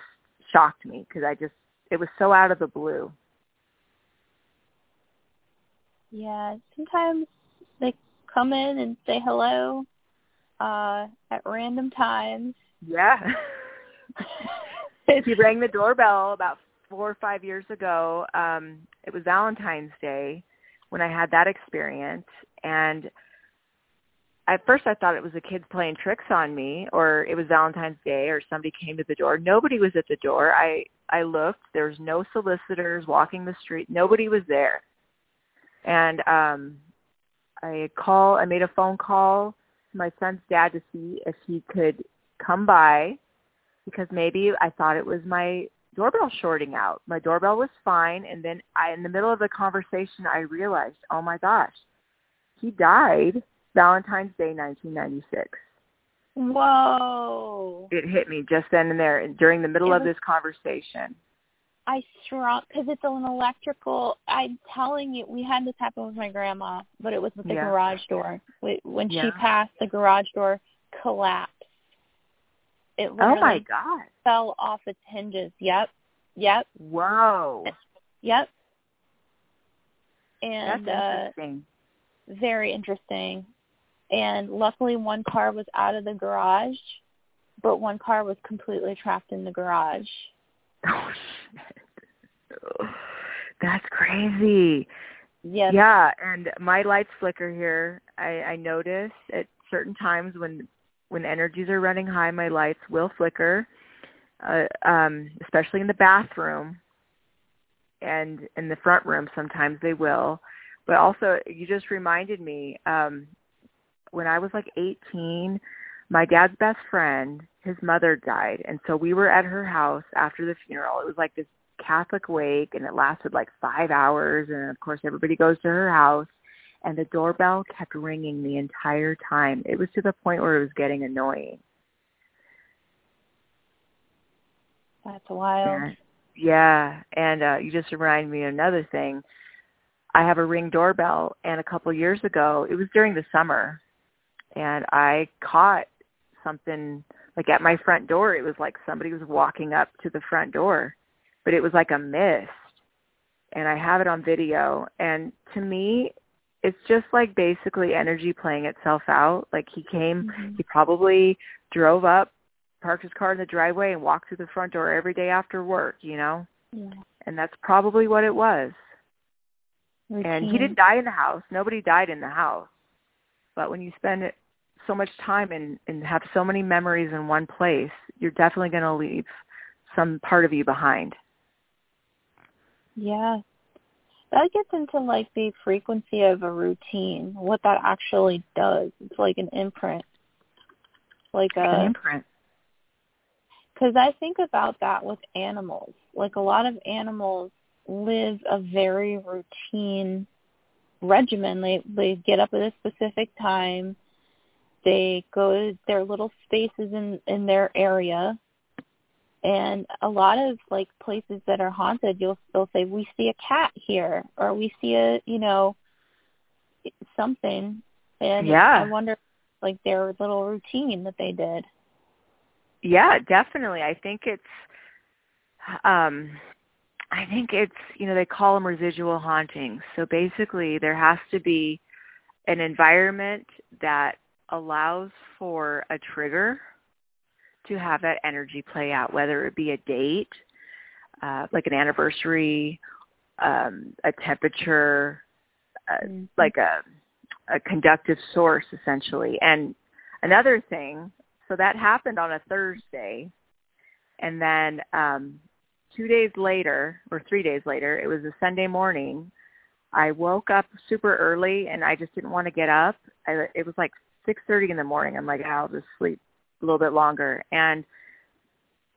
shocked me because I just it was so out of the blue. Yeah, sometimes they come in and say hello uh at random times. Yeah. he rang the doorbell about four or five years ago. Um, it was Valentine's Day when I had that experience and at first I thought it was the kids playing tricks on me or it was Valentine's Day or somebody came to the door. Nobody was at the door. I I looked, there was no solicitors walking the street. Nobody was there. And um I call I made a phone call to my son's dad to see if he could come by because maybe I thought it was my doorbell shorting out. My doorbell was fine and then I in the middle of the conversation I realized, "Oh my gosh. He died Valentine's Day 1996." Whoa. It hit me just then and there during the middle was, of this conversation. I strong because it's an electrical. I'm telling you, we had this happen with my grandma, but it was with the yeah. garage door. When yeah. she passed, the garage door collapsed. It oh my god! Fell off its hinges. Yep. Yep. Whoa. Yep. And That's interesting. Uh, very interesting. And luckily, one car was out of the garage, but one car was completely trapped in the garage. Oh shit. That's crazy. Yes. Yeah, and my lights flicker here. I, I notice at certain times when when energies are running high, my lights will flicker, uh, um, especially in the bathroom. and in the front room sometimes they will. But also, you just reminded me um, when I was like 18, my dad's best friend, his mother died, and so we were at her house after the funeral. It was like this Catholic wake, and it lasted like five hours. And of course, everybody goes to her house, and the doorbell kept ringing the entire time. It was to the point where it was getting annoying. That's wild. And, yeah, and uh, you just remind me of another thing. I have a ring doorbell, and a couple years ago, it was during the summer, and I caught something like at my front door. It was like somebody was walking up to the front door, but it was like a mist, and I have it on video. And to me, it's just like basically energy playing itself out. Like he came, mm-hmm. he probably drove up, parked his car in the driveway, and walked through the front door every day after work. You know, yeah. and that's probably what it was. Routine. And he didn't die in the house. Nobody died in the house. But when you spend so much time and, and have so many memories in one place, you're definitely going to leave some part of you behind. Yeah. That gets into like the frequency of a routine, what that actually does. It's like an imprint. Like a an imprint. Cuz I think about that with animals. Like a lot of animals live a very routine regimen. They they get up at a specific time. They go to their little spaces in in their area. And a lot of like places that are haunted, you'll still say we see a cat here or we see a, you know, something. And yeah. I wonder like their little routine that they did. Yeah, definitely. I think it's um I think it's, you know, they call them residual hauntings. So basically there has to be an environment that allows for a trigger to have that energy play out, whether it be a date, uh, like an anniversary, um, a temperature, uh, mm-hmm. like a, a conductive source essentially. And another thing, so that happened on a Thursday. And then um, two days later, or three days later, it was a Sunday morning. I woke up super early and I just didn't want to get up. I, it was like 6.30 in the morning. I'm like, I'll just sleep a little bit longer. And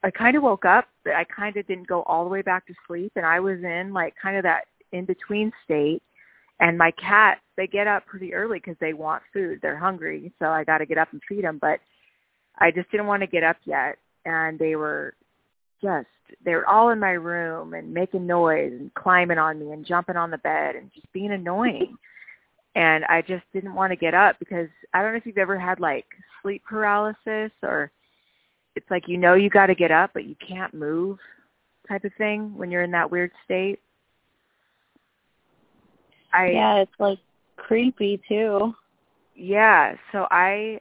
I kind of woke up, but I kind of didn't go all the way back to sleep. And I was in like kind of that in-between state. And my cats, they get up pretty early because they want food. They're hungry. So I got to get up and feed them. But I just didn't want to get up yet. And they were just they were all in my room and making noise and climbing on me and jumping on the bed and just being annoying. And I just didn't want to get up because I don't know if you've ever had like sleep paralysis or it's like you know you got to get up but you can't move type of thing when you're in that weird state. I Yeah, it's like creepy too. Yeah, so I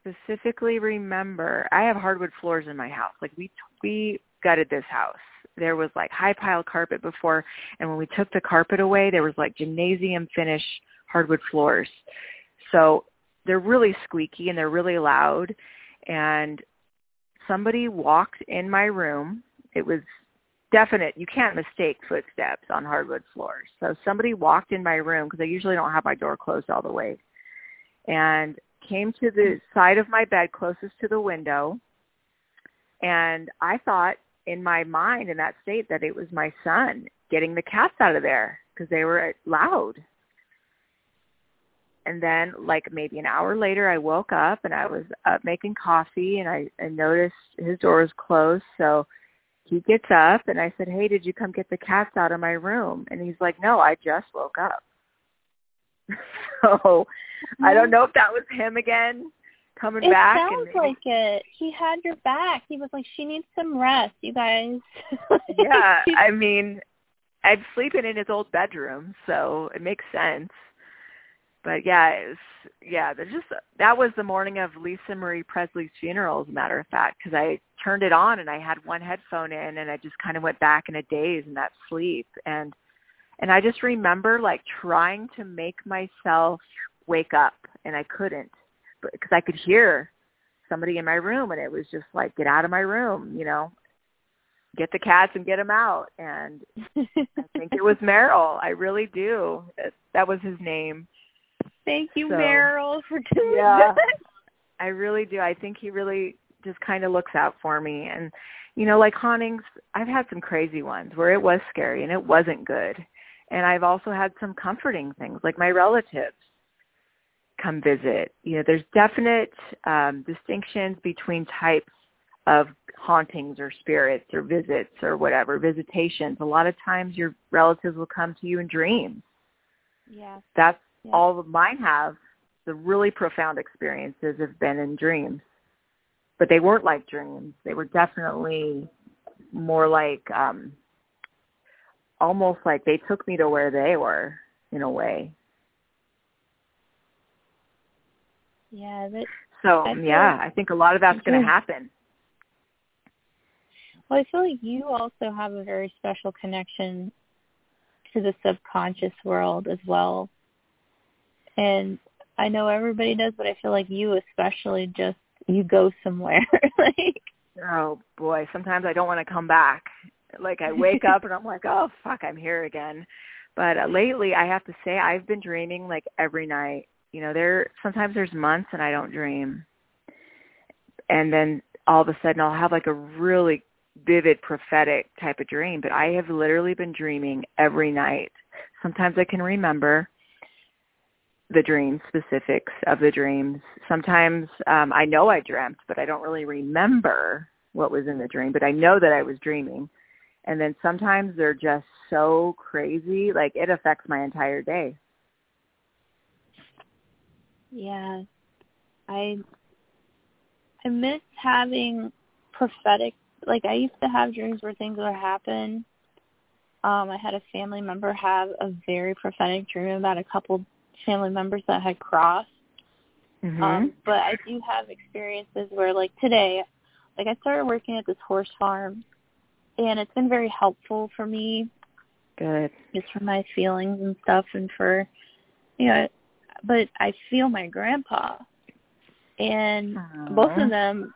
specifically remember I have hardwood floors in my house. Like we we gutted this house. There was like high pile carpet before, and when we took the carpet away, there was like gymnasium finish hardwood floors. So they're really squeaky and they're really loud. And somebody walked in my room. It was definite. You can't mistake footsteps on hardwood floors. So somebody walked in my room because I usually don't have my door closed all the way, and came to the side of my bed closest to the window. And I thought in my mind in that state that it was my son getting the cats out of there because they were loud. And then like maybe an hour later I woke up and I was up making coffee and I, I noticed his door was closed. So he gets up and I said, hey, did you come get the cats out of my room? And he's like, no, I just woke up. so I don't know if that was him again coming it back. It sounds like it. He had your back. He was like, she needs some rest, you guys. yeah, I mean, I'm sleeping in his old bedroom, so it makes sense. But yeah, it was, yeah, there's just that was the morning of Lisa Marie Presley's funeral, as a matter of fact, because I turned it on and I had one headphone in, and I just kind of went back in a daze in that sleep, and and I just remember like trying to make myself wake up, and I couldn't because I could hear somebody in my room and it was just like get out of my room you know get the cats and get them out. And I think it was Merrill. I really do. That was his name. Thank you, So, Merrill, for doing yeah. that. I really do. I think he really just kind of looks out for me. And, you know, like hauntings, I've had some crazy ones where it was scary and it wasn't good. And I've also had some comforting things, like my relatives come visit. You know, there's definite um, distinctions between types of hauntings or spirits or visits or whatever, visitations. A lot of times your relatives will come to you in dreams. Yeah. That's Yeah. all of mine have. The really profound experiences have been in dreams. But they weren't like dreams. They were definitely more like um almost like they took me to where they were in a way. Yeah, that So I yeah, like- I think a lot of that's going to happen. Well, I feel like you also have a very special connection to the subconscious world as well. And I know everybody does, but I feel like you especially just you go somewhere. like Oh boy, sometimes I don't want to come back. Like I wake up and I'm like, oh fuck, I'm here again. But uh, lately, I have to say, I've been dreaming like every night. You know, there sometimes there's months and I don't dream, and then all of a sudden I'll have like a really vivid prophetic type of dream. But I have literally been dreaming every night. Sometimes I can remember the dream specifics of the dreams. Sometimes um, I know I dreamt, but I don't really remember what was in the dream, but I know that I was dreaming. And then sometimes they're just so crazy, like it affects my entire day. yeah. I I miss having prophetic like I used to have dreams where things would happen. Um, I had a family member have a very prophetic dream about a couple family members that had crossed. Mm-hmm. Um, but I do have experiences where, like today, like I started working at this horse farm, and it's been very helpful for me, Good. just for my feelings and stuff, and for, you know, but I feel my grandpa, and both of them,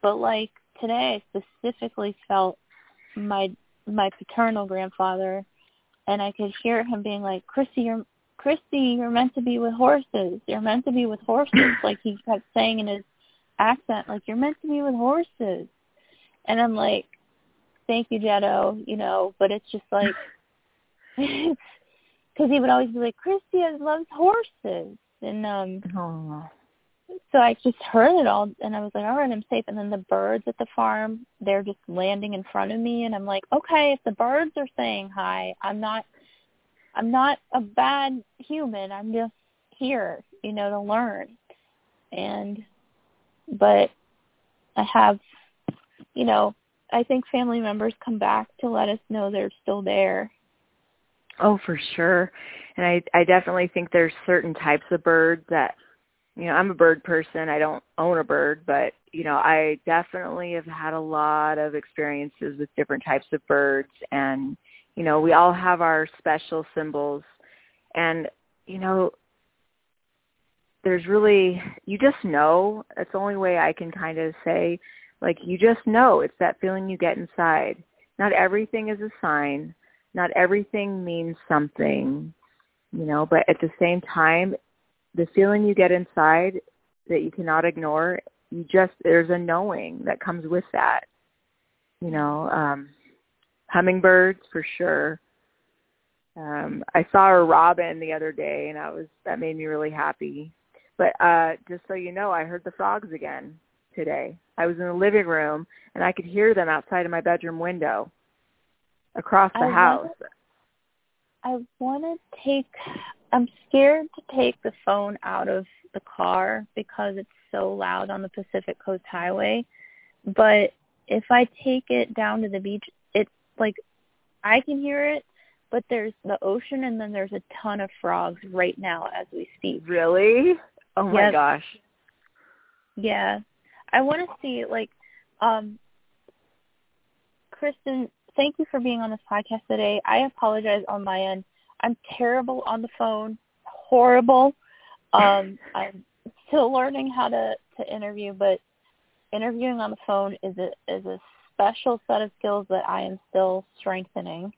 but like today, I specifically felt my my paternal grandfather, and I could hear him being like, "Kristy, you're Kristy, you're meant to be with horses. You're meant to be with horses." like he kept saying in his accent, like, "You're meant to be with horses," and I'm like, "Thank you, Jetto," you know, but it's just like, because he would always be like, "Kristy loves horses," and um Oh. so I just heard it all, and I was like, all right, I'm safe. And then the birds at the farm, they're just landing in front of me, and I'm like, okay, if the birds are saying hi, I'm not, I'm not a bad human. I'm just here, you know, to learn. And, but I have, you know, I think family members come back to let us know they're still there. Oh, for sure. And I I definitely think there's certain types of birds that you know, I'm a bird person. I don't own a bird, but you know, I definitely have had a lot of experiences with different types of birds and you know, we all have our special symbols and you know, there's really you just know. That's the only way I can kind of say like you just know. It's that feeling you get inside. Not everything is a sign. Not everything means something, you know, but at the same time, the feeling you get inside that you cannot ignore, you just there's a knowing that comes with that. You know, um hummingbirds for sure. Um I saw a robin the other day and I was that made me really happy. But uh just so you know, I heard the frogs again today. I was in the living room and I could hear them outside of my bedroom window across the I house. I want to take. I'm scared to take the phone out of the car because it's so loud on the Pacific Coast Highway. But if I take it down to the beach, like I can hear it, but there's the ocean and then there's a ton of frogs right now as we speak. Really? Oh my Yes. gosh. Yeah. I want to see like um Kristen, thank you for being on this podcast today. I apologize on my end. I'm terrible on the phone. Horrible. Um I'm still learning how to to interview, but interviewing on the phone is a is a special set of skills that I am still strengthening.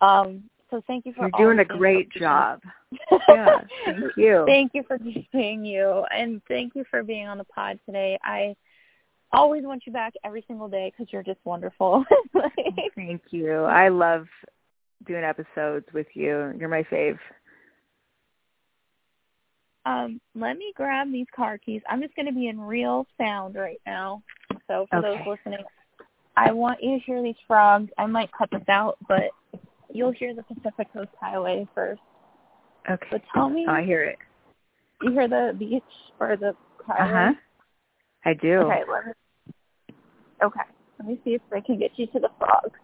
Um, so thank you for You're doing a great job. yeah, thank you. thank you for being you, and thank you for being on the pod today. I always want you back every single day because you're just wonderful. thank you. I love doing episodes with you. You're my fave. Um, let me grab these car keys. I'm just going to be in real sound right now. So for okay. those listening, I want you to hear these frogs. I might cut this out, but you'll hear the Pacific Coast Highway first. Okay. But tell me. Oh, I hear it. You hear the beach or the highway? Uh huh. I do. Okay. Let me. Okay. Let me see if I can get you to the frogs.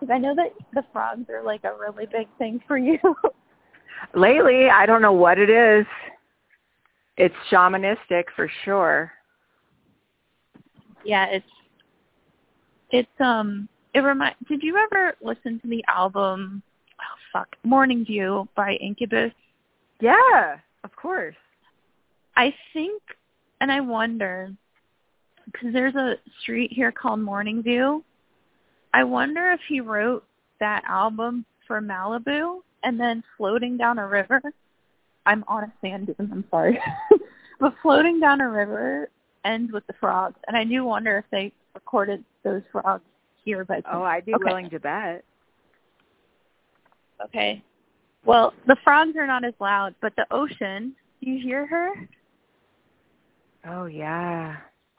Because I know that the frogs are like a really big thing for you. Lately, I don't know what it is. It's shamanistic for sure. Yeah, it's it's um it remind did you ever listen to the album oh fuck Morning View by Incubus? Yeah, of course. I think and I wonder because there's a street here called Morning View. I wonder if he wrote that album for Malibu and then floating down a river. I'm on a sand dune, I'm sorry. but floating down a river ends with the frogs. And I do wonder if they recorded those frogs here but Oh, I'd be okay. willing to bet. Okay. Well, the frogs are not as loud, but the ocean, do you hear her? Oh yeah.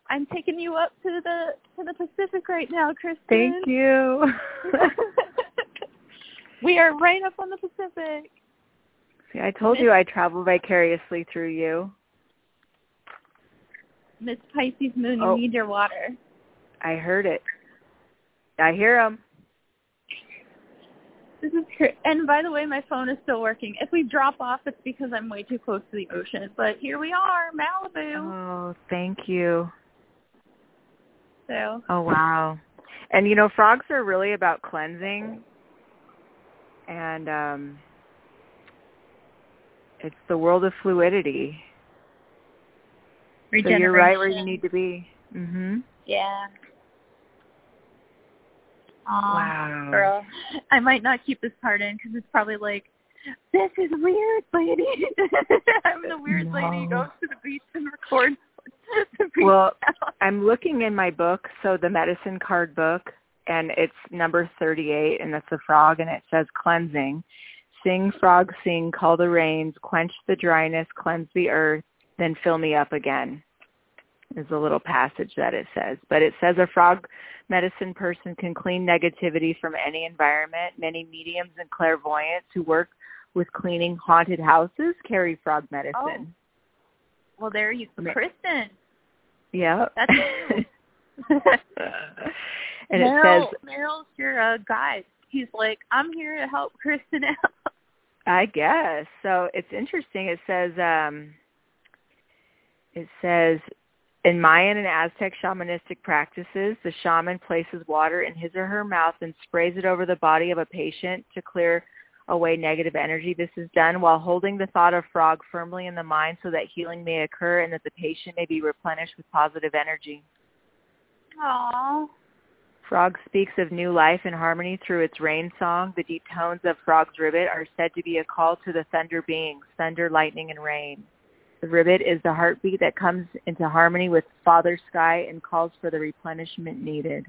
I'm taking you up to the to the Pacific right now, Kristen. Thank you. we are right up on the Pacific. See, I told Miss, you I travel vicariously through you. Miss Pisces Moon, you oh, need your water. I heard it. I hear them. This is and by the way, my phone is still working. If we drop off, it's because I'm way too close to the ocean. But here we are, Malibu. Oh, thank you. So. Oh wow. And you know, frogs are really about cleansing and um it's the world of fluidity. So you're right where you need to be. Mhm. Yeah. wow. Girl, I might not keep this part in because it's probably like, this is weird, lady. I'm the weird no. lady who goes to the beach and records. well, I'm looking in my book, so the medicine card book, and it's number 38, and it's a frog, and it says cleansing. Sing, frog, sing, call the rains, quench the dryness, cleanse the earth, then fill me up again is a little passage that it says. But it says a frog medicine person can clean negativity from any environment. Many mediums and clairvoyants who work with cleaning haunted houses carry frog medicine. Oh. Well, there you go. Kristen. Yeah. That's and Meryl, it says Meryl's your uh, guide. He's like, I'm here to help Kristen out. I guess. So it's interesting. It says um it says in Mayan and Aztec shamanistic practices, the shaman places water in his or her mouth and sprays it over the body of a patient to clear away negative energy. This is done while holding the thought of frog firmly in the mind so that healing may occur and that the patient may be replenished with positive energy. Aww. Frog speaks of new life and harmony through its rain song. The deep tones of Frog's ribbit are said to be a call to the thunder beings, thunder, lightning, and rain. The ribbit is the heartbeat that comes into harmony with Father Sky and calls for the replenishment needed.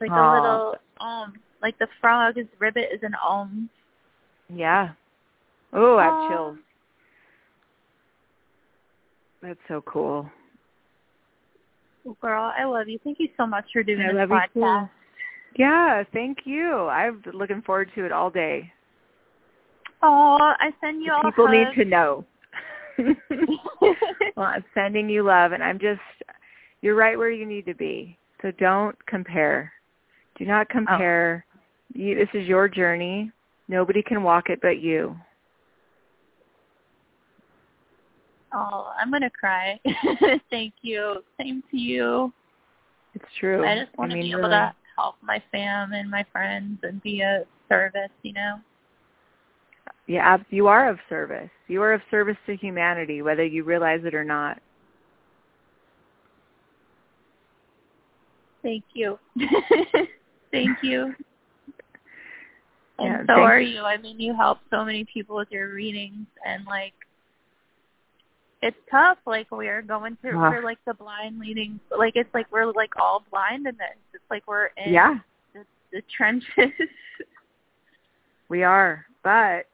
Like Aww. a little um like the frog's ribbit is an om. Yeah. Oh, I have chills. That's so cool. Well, girl, I love you. Thank you so much for doing I this love podcast. Yeah, thank you. I'm looking forward to it all day. Oh, I send you all People hugs. need to know. well, I'm sending you love, and I'm just, you're right where you need to be. So don't compare. Do not Oh. compare. You, this is your journey. Nobody can walk it but you. Oh, I'm gonna cry. Thank you. Same to you. It's true. I just want I to mean, be able really. to help my fam and my friends and be a service, you know. Yeah, you are of service. You are of service to humanity, whether you realize it or not. Thank you. Thank you. And Yeah, so are you. I mean, you help so many people with your readings, and like, it's tough. Like we're going through, Ah. we're like the blind leading. Like it's like we're like all blind in this. It's like we're in Yeah, the, the trenches. we are. But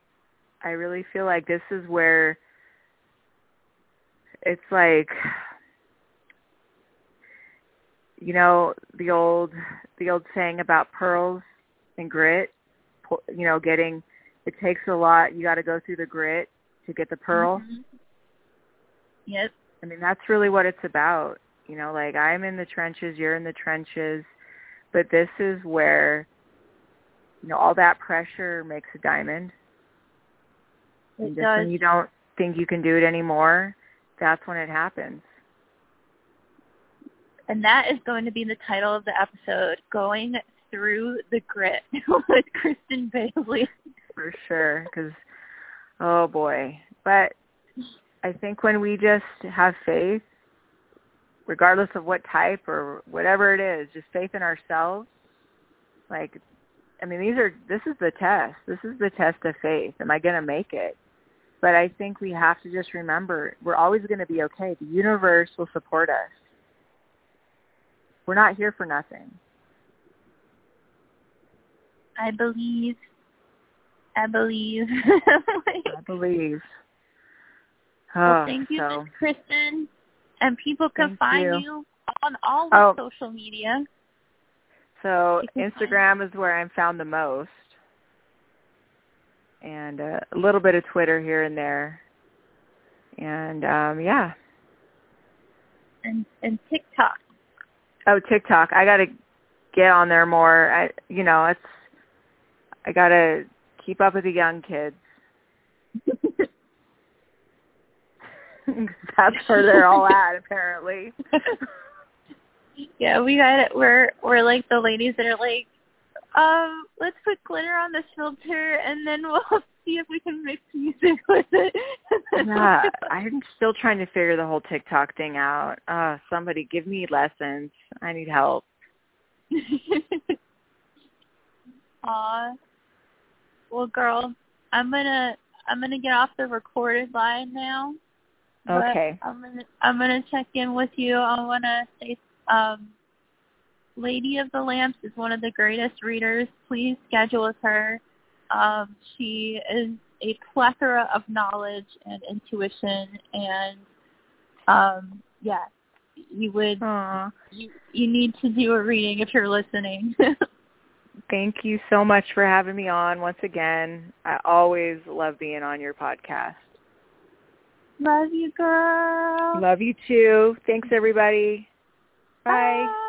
I really feel like this is where it's like you know the old the old saying about pearls and grit you know getting it takes a lot. You got to go through the grit to get the pearl. Mhm. Yep. i mean that's really what it's about. You know like i'm in the trenches you're in the trenches. But this is where you know all that pressure makes a diamond It and just does. when you don't think you can do it anymore? That's when it happens. And that is going to be the title of the episode, Going Through the Grit with Kristen Bailey. for sure because oh boy. But i think when we just have faith regardless of what type or whatever it is just faith in ourselves like i mean these are this is the test. This is the test of faith. Am i going to make it but i think we have to just remember we're always going to be okay the universe will support us we're not here for nothing I believe. I believe. i believe well, oh, thank you, so Miss Kristen. And people can Thank find you. you on all Oh. social media. So You can find- Instagram is where I'm found the most, and uh, a little bit of Twitter here and there, and um, yeah. And and TikTok. Oh, TikTok. I gotta get on there more. I, you know, it's I gotta keep up with the young kids. That's where they're all at, apparently. yeah, we got it. We're we're like the ladies that are like, um, let's put glitter on this filter, and then we'll see if we can mix music with it. yeah, I'm still trying to figure the whole TikTok thing out. Uh, somebody give me lessons. I need help. Aw. Well, girl, I'm gonna I'm gonna get off the recorded line now. Okay. I'm gonna I'm gonna check in with you. I wanna say, um, Lady of the Lamps is one of the greatest readers. Please schedule with her. Um, she is a plethora of knowledge and intuition, and um, yeah, you would you you need to do a reading if you're listening. Thank you so much for having me on once again. I always love being on your podcast. Love you, girl. Love you too. Thanks everybody. Bye. Bye.